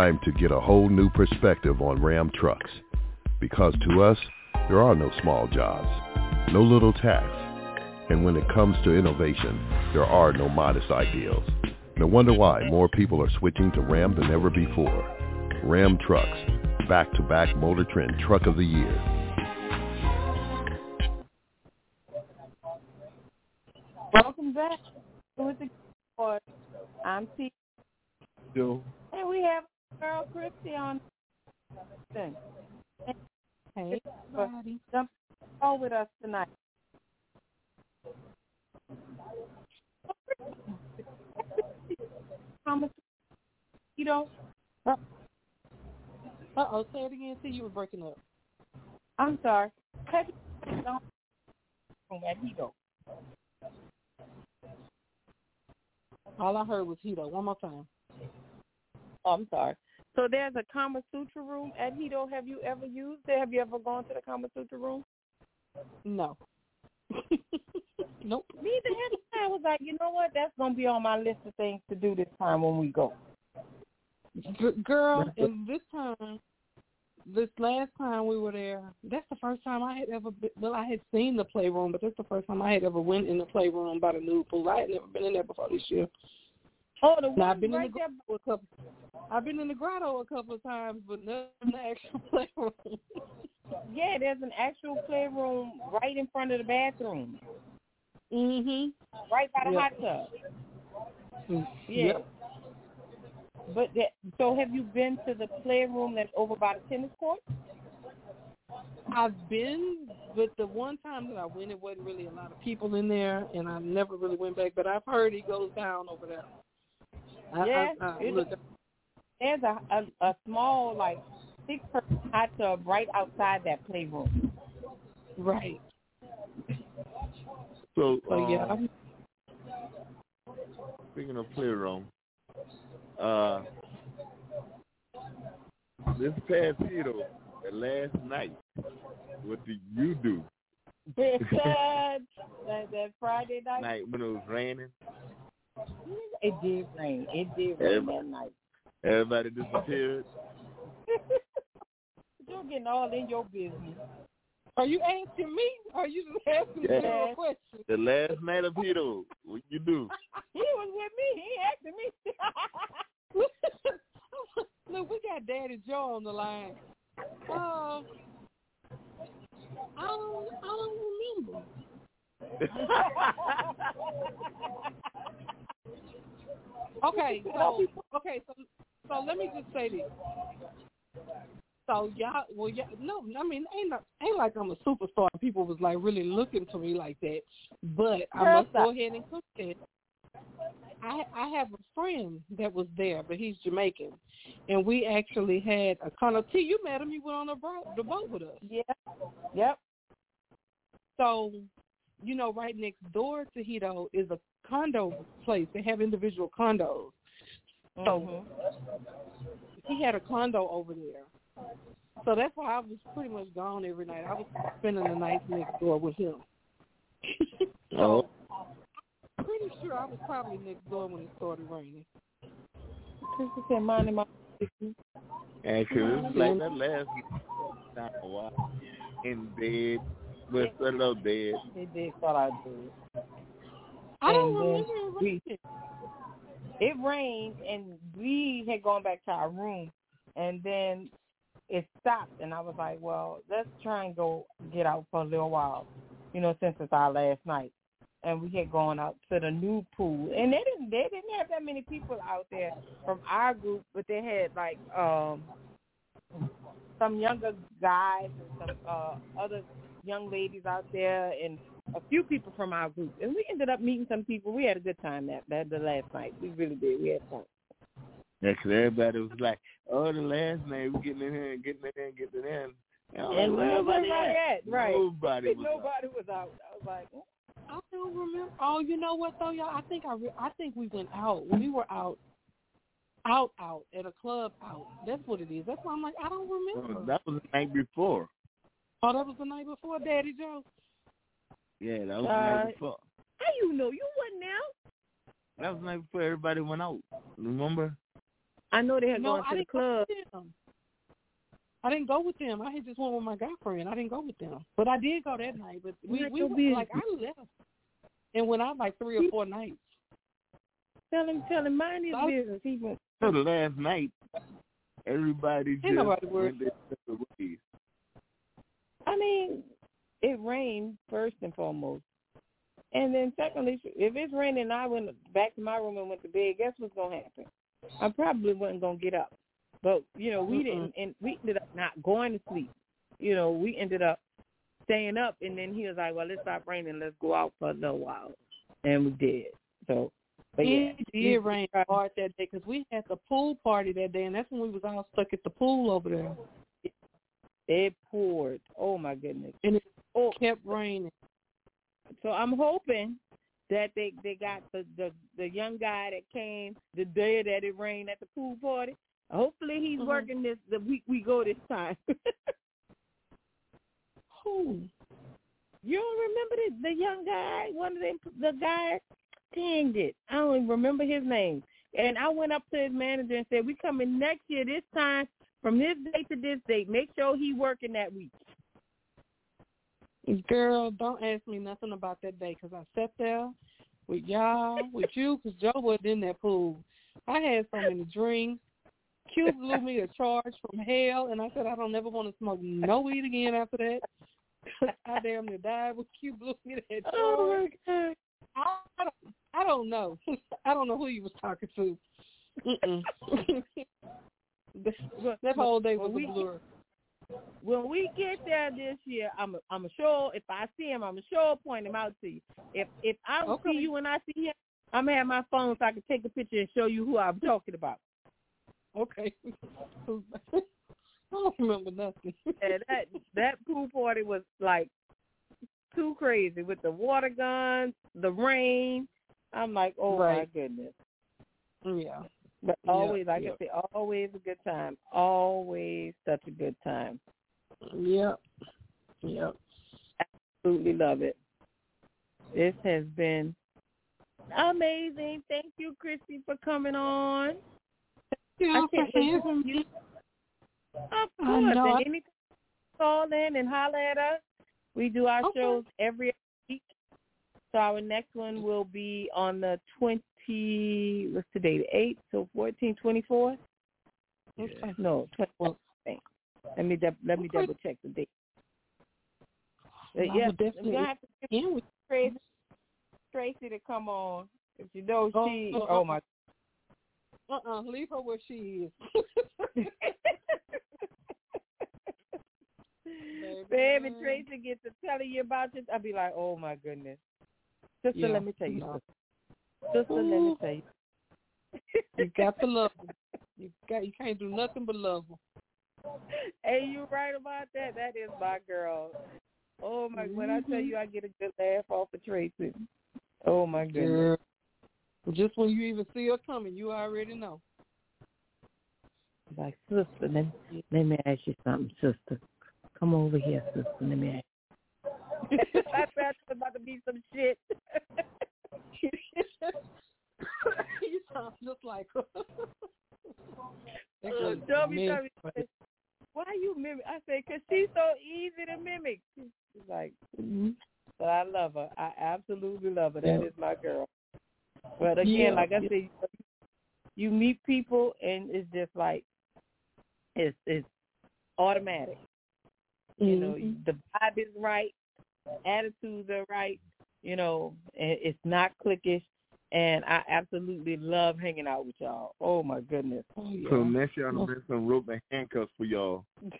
time to get a whole new perspective on Ram trucks. Because to us, there are no small jobs, no little tasks. And when it comes to innovation, there are no modest ideals. No wonder why more people are switching to Ram than ever before. Ram Trucks, back-to-back Motor Trend Truck of the Year. Girl Christy on. Hey, everybody. Jump on with us tonight. Thomas, you know. Uh oh, say it again. See, you were breaking up. I'm sorry. Don't at Hedo? All I heard was Hedo. One more time. Oh, I'm sorry. So there's a Kama Sutra room at Hedo. Have you ever used it? Have you ever gone to the Kama Sutra room? No. nope. Neither have I. I was like, you know what? That's gonna be on my list of things to do this time when we go. G- girl, and this time, this last time we were there, that's the first time I had ever been, well, I had seen the playroom, but that's the first time I had ever went in the playroom by the nude pool. I had never been in there before this year. Oh, the one I've been right in the there. a couple. I've been in the grotto a couple of times, but not in the actual playroom. Yeah, there's an actual playroom right in front of the bathroom, mhm. right by the Yep. hot tub. Mm, Yeah. Yep. But that, so have you been to the playroom that's over by the tennis court? I've been, but the one time that I went, it wasn't really a lot of people in there, and I never really went back. But I've heard he goes down over there. I, Yeah, I, I, it's- look, There's a, a a small like six person hot tub right outside that playroom. right. So, So yeah, um, speaking of playroom, uh, this past Tito, the last night, what did you do? that that Friday night. Night when it was raining, It did rain. It did rain that night. everybody disappeared. You're getting all in your business. are you asking me? Or are you just asking Yeah. general questions? The last night of Tito, what you do? He was with me. He asking me. Look, we got Daddy Joe on the line. Uh, I don't, I don't remember. Okay, so okay, so so let me just say this. So y'all, well, y'all, no, I mean, ain't not, ain't like I'm a superstar. and People was like really looking to me like that, but I Girl, must go ahead and cook it. I I have a friend that was there, but he's Jamaican, and we actually had a condo. Oh, T, you met him. You went on the boat, the boat with us. Yeah. Yep. So, you know, right next door to Hito is a condo place. They have individual condos. So mm-hmm. he had a condo over there. So that's why I was pretty much gone every night. I was spending the nights next door with him. Oh, Pretty sure I was probably next door when it started raining. Sister said, "Minding my business." and 'cause it was like that last time a while in bed, but still up bed. It did what I did. I don't remember it we-. It rained, and we had gone back to our room, and then it stopped, and I was like, "Well, let's try and go get out for a little while, you know, since it's our last night." And we had gone out to the new pool, and they didn't they didn't have that many people out there from our group, but they had like um some younger guys and some uh other young ladies out there, and a few people from our group, and we ended up meeting some people. We had a good time that that the last night. We really did. We had fun. Yeah, because everybody was like, "Oh, the last night we getting in here, and getting in there, and getting in." And, I was And like, where was everybody everybody at? at? Right. Nobody was. out. Nobody was out. I was like, "Mm." I don't remember. Oh, you know what though, y'all? I think I re- I think we went out. We were out, out, out at a club out. That's what it is. That's why I'm like I don't remember. Oh, That was the night before. Oh, that was the night before Daddy Joe. Yeah, that was the Uh, night before. how you know you wasn't out? That was the night before everybody went out. Remember? I know they had no, gone I to the didn't go club. with them. I didn't go with them. I had just went with my girlfriend. I didn't go with them, but I did go that night. But we You're we so went, busy. like I left and went out like three or four nights. Tell him, tell him, mind his I- business. He went. So the last night, everybody just nobody worried. went their separate ways. I mean, it rained first and foremost, and then secondly, if it's raining, and I went back to my room and went to bed. Guess what's gonna happen? I probably wasn't gonna get up, but you know, we Mm-mm. didn't, and we ended up not going to sleep. You know, we ended up staying up, and then he was like, "Well, let's stop raining. Let's go out for a little while," and we did. So, but yeah, it did rain hard that day because we had the pool party that day, and that's when we was all stuck at the pool over there, it poured. Oh my goodness. and it Oh, kept raining. So I'm hoping that they they got the the the young guy that came the day that it rained at the pool party. Hopefully he's Mhm. working this the week we go this time. Who? you don't remember the the young guy? One of them the guy dang it. I don't even remember his name. And I went up to his manager and said, We coming next year this time from this date to this date. Make sure he working that week. Girl, don't ask me nothing about that day because I sat there with y'all, with you, because Joe wasn't in that pool. I had so many drinks. Q blew me a charge from hell, and I said I don't ever want to smoke no weed again after that. I damn near died when Q blew me that oh, charge. Oh my god. I, I don't, I don't know. I don't know who you was talking to. That, whole day was a blur. When we get there this year, I'm I'm sure if I see him, I'm sure point him out to you. If if I don't Okay. see you when I see him, I'm gonna have my phone so I can take a picture and show you who I'm talking about. Okay. I don't remember nothing. And that that pool party was like too crazy with the water guns, the rain. I'm like, oh my goodness. Yeah. But Yeah, always, like yeah. I say, always a good time. Always such a good time. Yep. Yep. Absolutely love it. This has been amazing. Thank you, Christy, for coming on. Yeah, I for can't wait to having see me. Of course. know. And I- anytime call in and holler at us. We do our Okay. shows every week. So our next one will be on the twenty what's today, the eighth, so fourteen, twenty four? Okay. No, twenty Well- Let me let me double check the date. Uh, but I yeah, would definitely gonna have to get Yeah, Tracy, Tracy to come on. If you know Oh, she oh, oh my Uh-uh, leave her where she is. Baby Tracy gets to telling you about this, I'll be like, oh my goodness. Sister, Yeah, let me tell you no. something. Sister, let me Ooh. tell you. You got to love them. You got you can't do nothing but love them. hey, you right about that. That is my girl. Oh my! When I tell you, mm-hmm. I get a good laugh off of Tracy. Oh my goodness. Girl. Just when you even see her coming, you already know. Like sister, let let me ask you something, sister. Come over here, sister. Let me ask. You. I thought it was about to be some shit. you sound just like her. Uh, be me, why you mimic? I say, 'cause she's so easy to mimic. She's like, Mhm. but I love her. I absolutely love her. That Yeah. is my girl. But again, Yeah, like I said, you meet people and it's just like it's it's automatic. You know, Mhm. the vibe is right, attitudes are right. You know, and it's not cliquish. And I absolutely love hanging out with y'all. Oh my goodness. Oh, yeah. So next year I'm gonna bring some rope and handcuffs for y'all.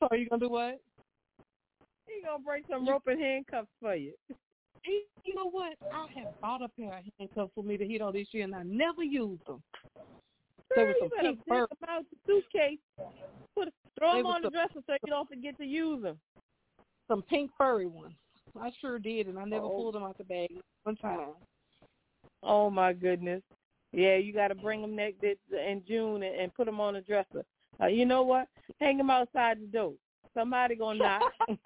So you gonna do what? He gonna bring some rope and handcuffs for you. You know what? I have bought a pair of handcuffs for me to hit on this year, and I never used them. Girl, some you better fur. them out the suitcase. Put throw them on the dresser so you don't forget to use them. Some pink furry ones. I sure did, and I never Oh. pulled them out the bag one time. Oh my goodness. Yeah, you got to bring them next in June and, and put them on the dresser. Uh, you know what? Hang them outside the door. Somebody gonna knock.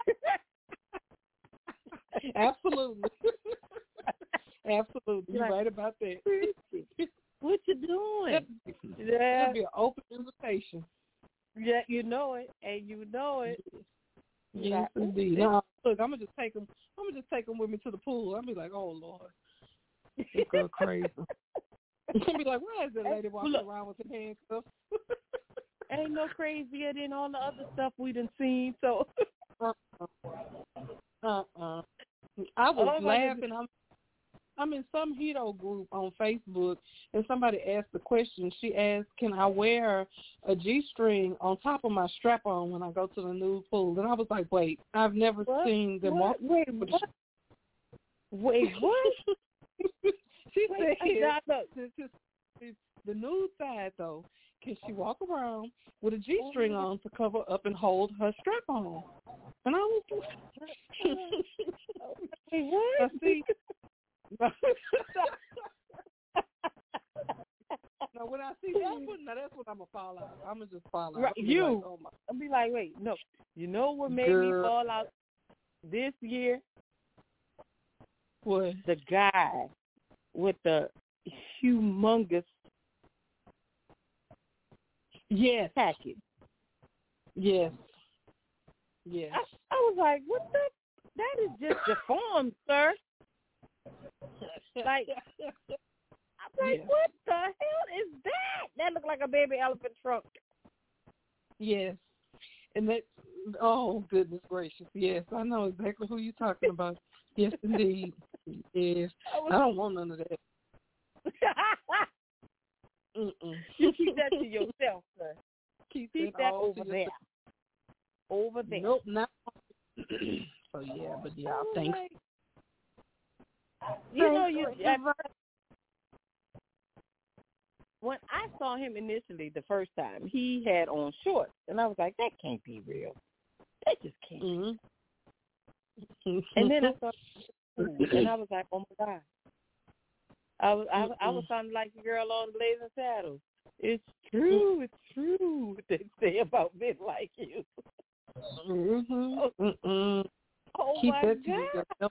Absolutely. Absolutely. You're Like- right about that. What you doing? That'd Yeah, be an open invitation. yeah, you know it, and you know it. Yes, indeed. No, look, I'm gonna just take them. I'm gonna just take them with me to the pool. I'll be like, oh lord, this girl crazy. I'll be like, why is that lady walking Look. around with her handcuffs? Ain't no crazier than all the other stuff we done seen. So Uh-uh. uh-uh. I was Oh, laughing. I'm I'm in some Hedo group on Facebook, and somebody asked the question. She asked, "Can I wear a G-string on top of my strap-on when I go to the nude pool?" And I was like, "Wait, I've never What? seen them What? walk." Wait, what? Wait, what? she Wait, said, now look. the, nude side though, can she walk around with a G-string oh. on to cover up and hold her strap-on? And I was like, Wait, what? I see. now when I see that one, now that's when I'm gonna fall out. I'm gonna just fall out. Right, you. like, oh my I'll be like, wait, no. You know what made me fall out this year? What? The guy with the humongous Yes, package. yes, yes. I, I was like, what the? That is just deformed, sir. Like, I'm like, Yeah. what the hell is that? That looked like a baby elephant trunk. yes, and that. Oh goodness gracious! Yes, I know exactly who you're talking about. Yes, indeed. Yes, I don't want none of that. Mm-mm. you keep that to yourself, sir. Keep, Keep that, over there. yourself. Over there. Nope, not. so yeah, but yeah, was thanks. You know, you. I, when I saw him initially the first time, he had on shorts, and I was like, that can't be real. That just can't. Mhm. And then I saw, and I was like, oh my god. I was I, I was sounding like the girl on Blazing Saddles. It's true. It's true. What they say about men like you. Mhm. Mm-mm. Oh Keep my god.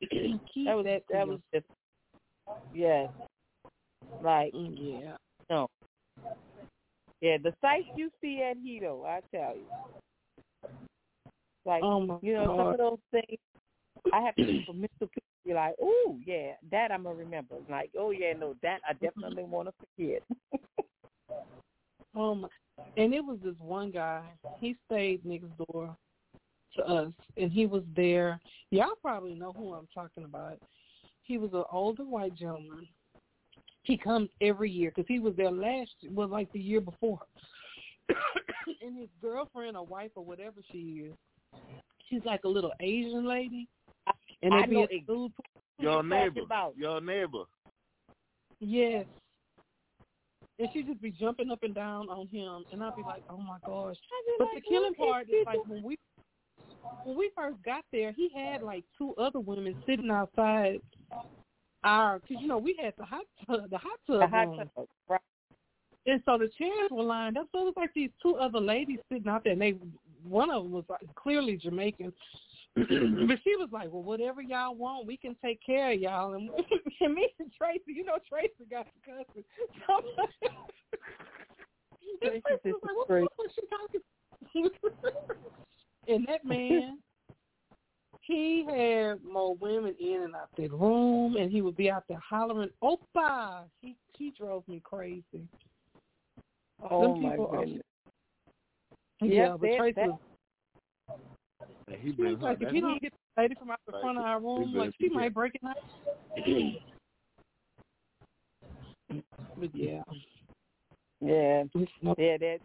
That was that that was just yes. Like yeah. no. Yeah, the sights you see at Hedo, I tell you. Like Oh you know, some of those things I have to be for people be like, Oh yeah, that I'm gonna remember. Like, oh yeah, no, that I definitely wanna forget. Oh my. And it was this one guy. He stayed next door to us, and he was there. Y'all probably know who I'm talking about. He was an older white gentleman. He comes every year because he was there last, well, like the year before. and his girlfriend or wife or whatever she is, she's like a little Asian lady. And I they be know at ex- food Your talking neighbor. about? Your neighbor. Yes. And she just be jumping up and down on him, and I'd be like, "Oh my gosh!" But the killing part is like when we when we first got there, he had like two other women sitting outside our, because you know we had the hot tub, the hot tub, The hot room. tub, right. and so the chairs were lined up. So it was like these two other ladies sitting out there, and they one of them was like clearly Jamaican. but she was like, "Well, whatever y'all want, we can take care of y'all." And, and me and Tracy, you know, Tracy got the cousin. So, Tracy was like, "What the fuck was she talking?" and that man, he had more women in and out the room, and he would be out there hollering, "Opa!" He he drove me crazy. Oh Them my people are- goodness. Yeah, Yep, but that- Tracy that- was he been like, if you don't get the lady from out the Like, front of our room, like she might break it out. but yeah, Yeah. Yeah, that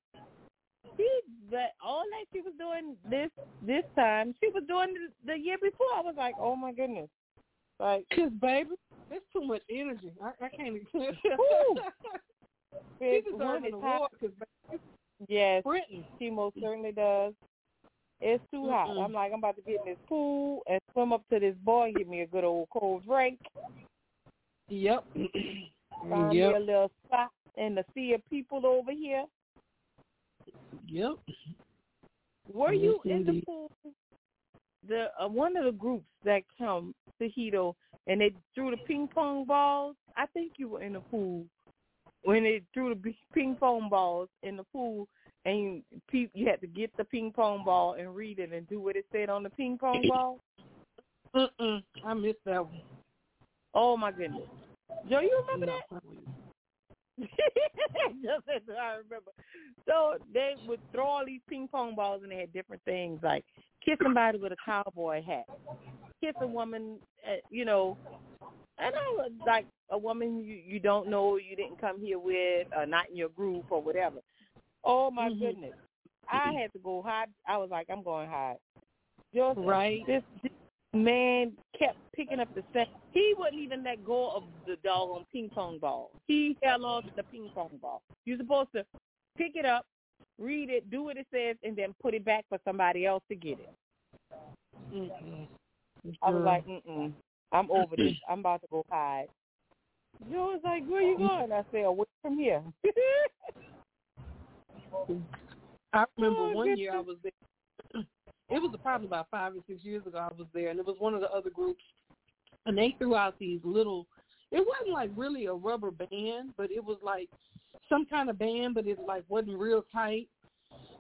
she but all that she was doing this this time, she was doing the, the year before. I was like, Oh my goodness. Like Cause baby, there's too much energy. I, I can't. even she it's deserves an award hot. because Yes, Brittany. she most certainly does. It's too hot. Mm-mm. I'm like, I'm about to get in this pool and swim up to this boy and give me a good old cold drink. Yep. Find me a little spot in the sea of people over here. Yep. Were Yes, you in the pool? The uh, one of the groups that come to Hedo and they threw the ping pong balls. I think you were in the pool when they threw the ping pong balls in the pool, and you, you had to get the ping pong ball and read it and do what it said on the ping pong ball. Mm-mm. I missed that one. Oh my goodness, Joe, you remember No. that? Just as I remember. So they would throw all these ping pong balls, and they had different things like kiss somebody with a cowboy hat, kiss a woman, uh, you know, and I was like a woman you you don't know, you didn't come here with, or not in your group or whatever. Oh my Mhm. goodness, I had to go hide. I was like, I'm going hide. Just Right. This, this man kept picking up the set. He wouldn't even let go of the doggone ping pong ball. He held on to the ping pong ball. You're supposed to pick it up, read it, do what it says, and then put it back for somebody else to get it. Mm-mm. I was like, mm-mm. I'm over this. I'm about to go hide. Joe was like, where you going? I said, away from here. I remember Oh, one year I was there. It was probably about five or six years ago. I was there, and it was one of the other groups, and they threw out these little. It wasn't like really a rubber band, but it was like some kind of band, but it like wasn't real tight.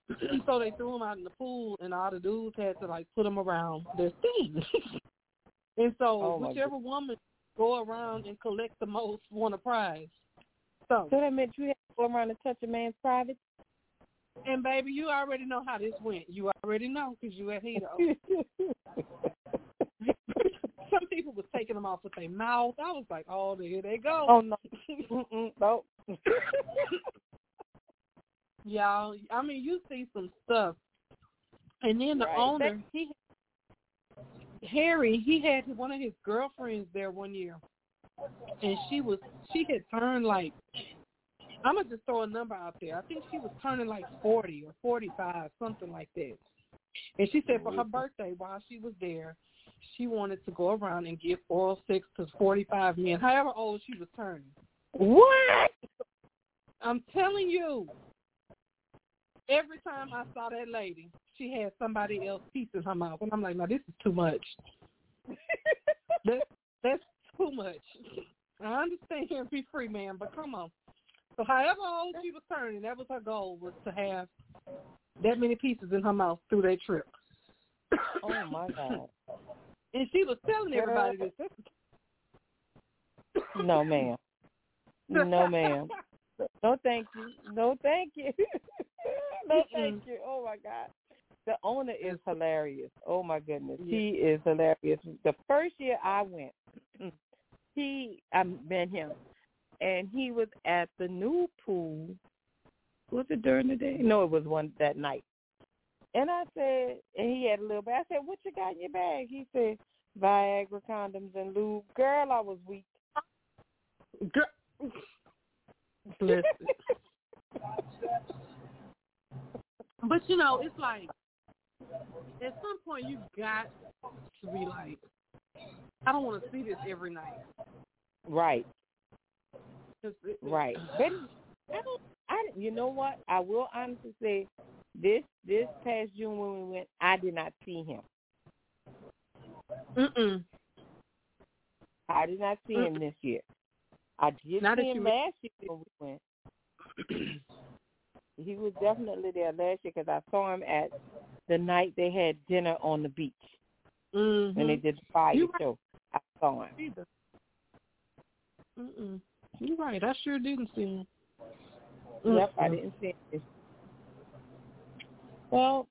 so they threw them out in the pool, and all the dudes had to like put them around their thing. and so Oh, whichever woman go around and collect the most won a prize. So so that meant you had to go around and touch a man's private? And baby, you already know how this went. You already know because you at Hedo. Some people was taking them off with their mouth. I was like, oh, there they go. oh, no. Mm-mm, no. Y'all, I mean, you see some stuff. And then the Right. owner, he Harry, he had one of his girlfriends there one year, and she was she had turned like I'm gonna just throw a number out there. I think she was turning like forty or forty five, something like that. And she said for her mm-hmm. birthday, while she was there, she wanted to go around and give oral sex to forty five men, however old she was turning. What? I'm telling you. Every time I saw that lady, she had somebody else piece in her mouth, and I'm like, "No, this is too much. that, that's too much." I understand be free, man, but come on. So, however old she was turning, that was her goal was to have that many pieces in her mouth through that trip. Oh, my God. And she was telling everybody this. No, ma'am. No, ma'am. No, thank you. No, thank you. no, thank you. Oh my God. The owner is hilarious. Oh my goodness, he is hilarious. The first year I went, he I met him, and he was at the new pool. Was it during the day? No, it was one that night. And I said, and he had a little bag. I said, "What you got in your bag?" He said, "Viagra, condoms, and lube." Girl, I was weak. Girl. Listen. But you know, it's like at some point you got to be like, I don't want to see this every night. Right. Right. But I don't, I, you know what? I will honestly say this this past June when we went, I did not see him. Mm-mm. I did not see him this year. I did not see him last year when we went. he was definitely there last year because I saw him at the night they had dinner on the beach Mm-hmm. when they did the fire You show. I saw him. Either. Mm-mm. You're right. I sure didn't see him. Yep, I didn't see him. Well,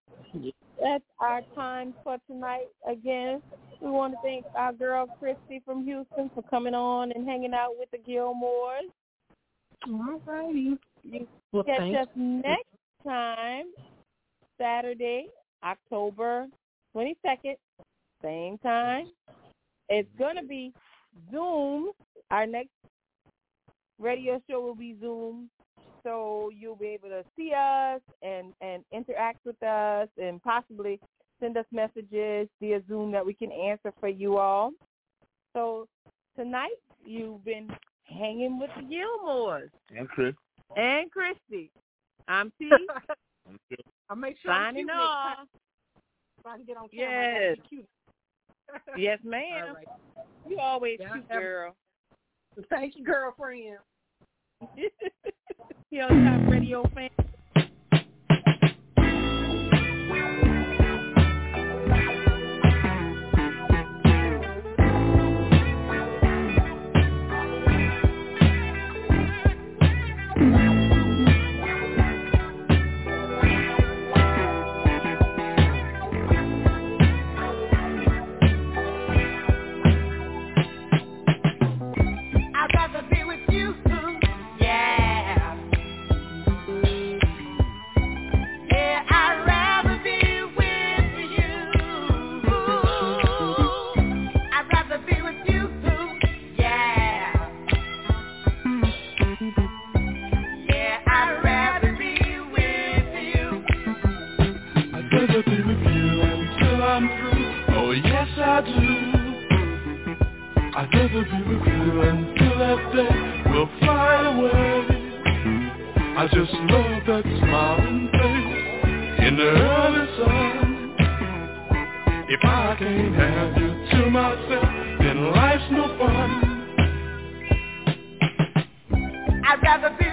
that's our time for tonight. Again, we want to thank our girl Christy from Houston for coming on and hanging out with the Gilmores. All righty. You Well, catch thanks. us next time, Saturday, October 22nd, same time. It's going to be Zoom. Our next radio show will be Zoom. So you'll be able to see us and, and interact with us and possibly send us messages via Zoom that we can answer for you all. So tonight you've been hanging with the Gilmores And Chris. and Christy. I'm T. I'll make sure I'm Signing cute off. time so I can get on camera. Yes. cute. Yes, ma'am. All right. You always Yeah, cute, girl. Thank you, girlfriend. Hilltop Radio fan. I'd rather be with you until that day will fly away. I just love that smiling face in the early sun. If I can't have you to myself, then life's no fun. I'd rather be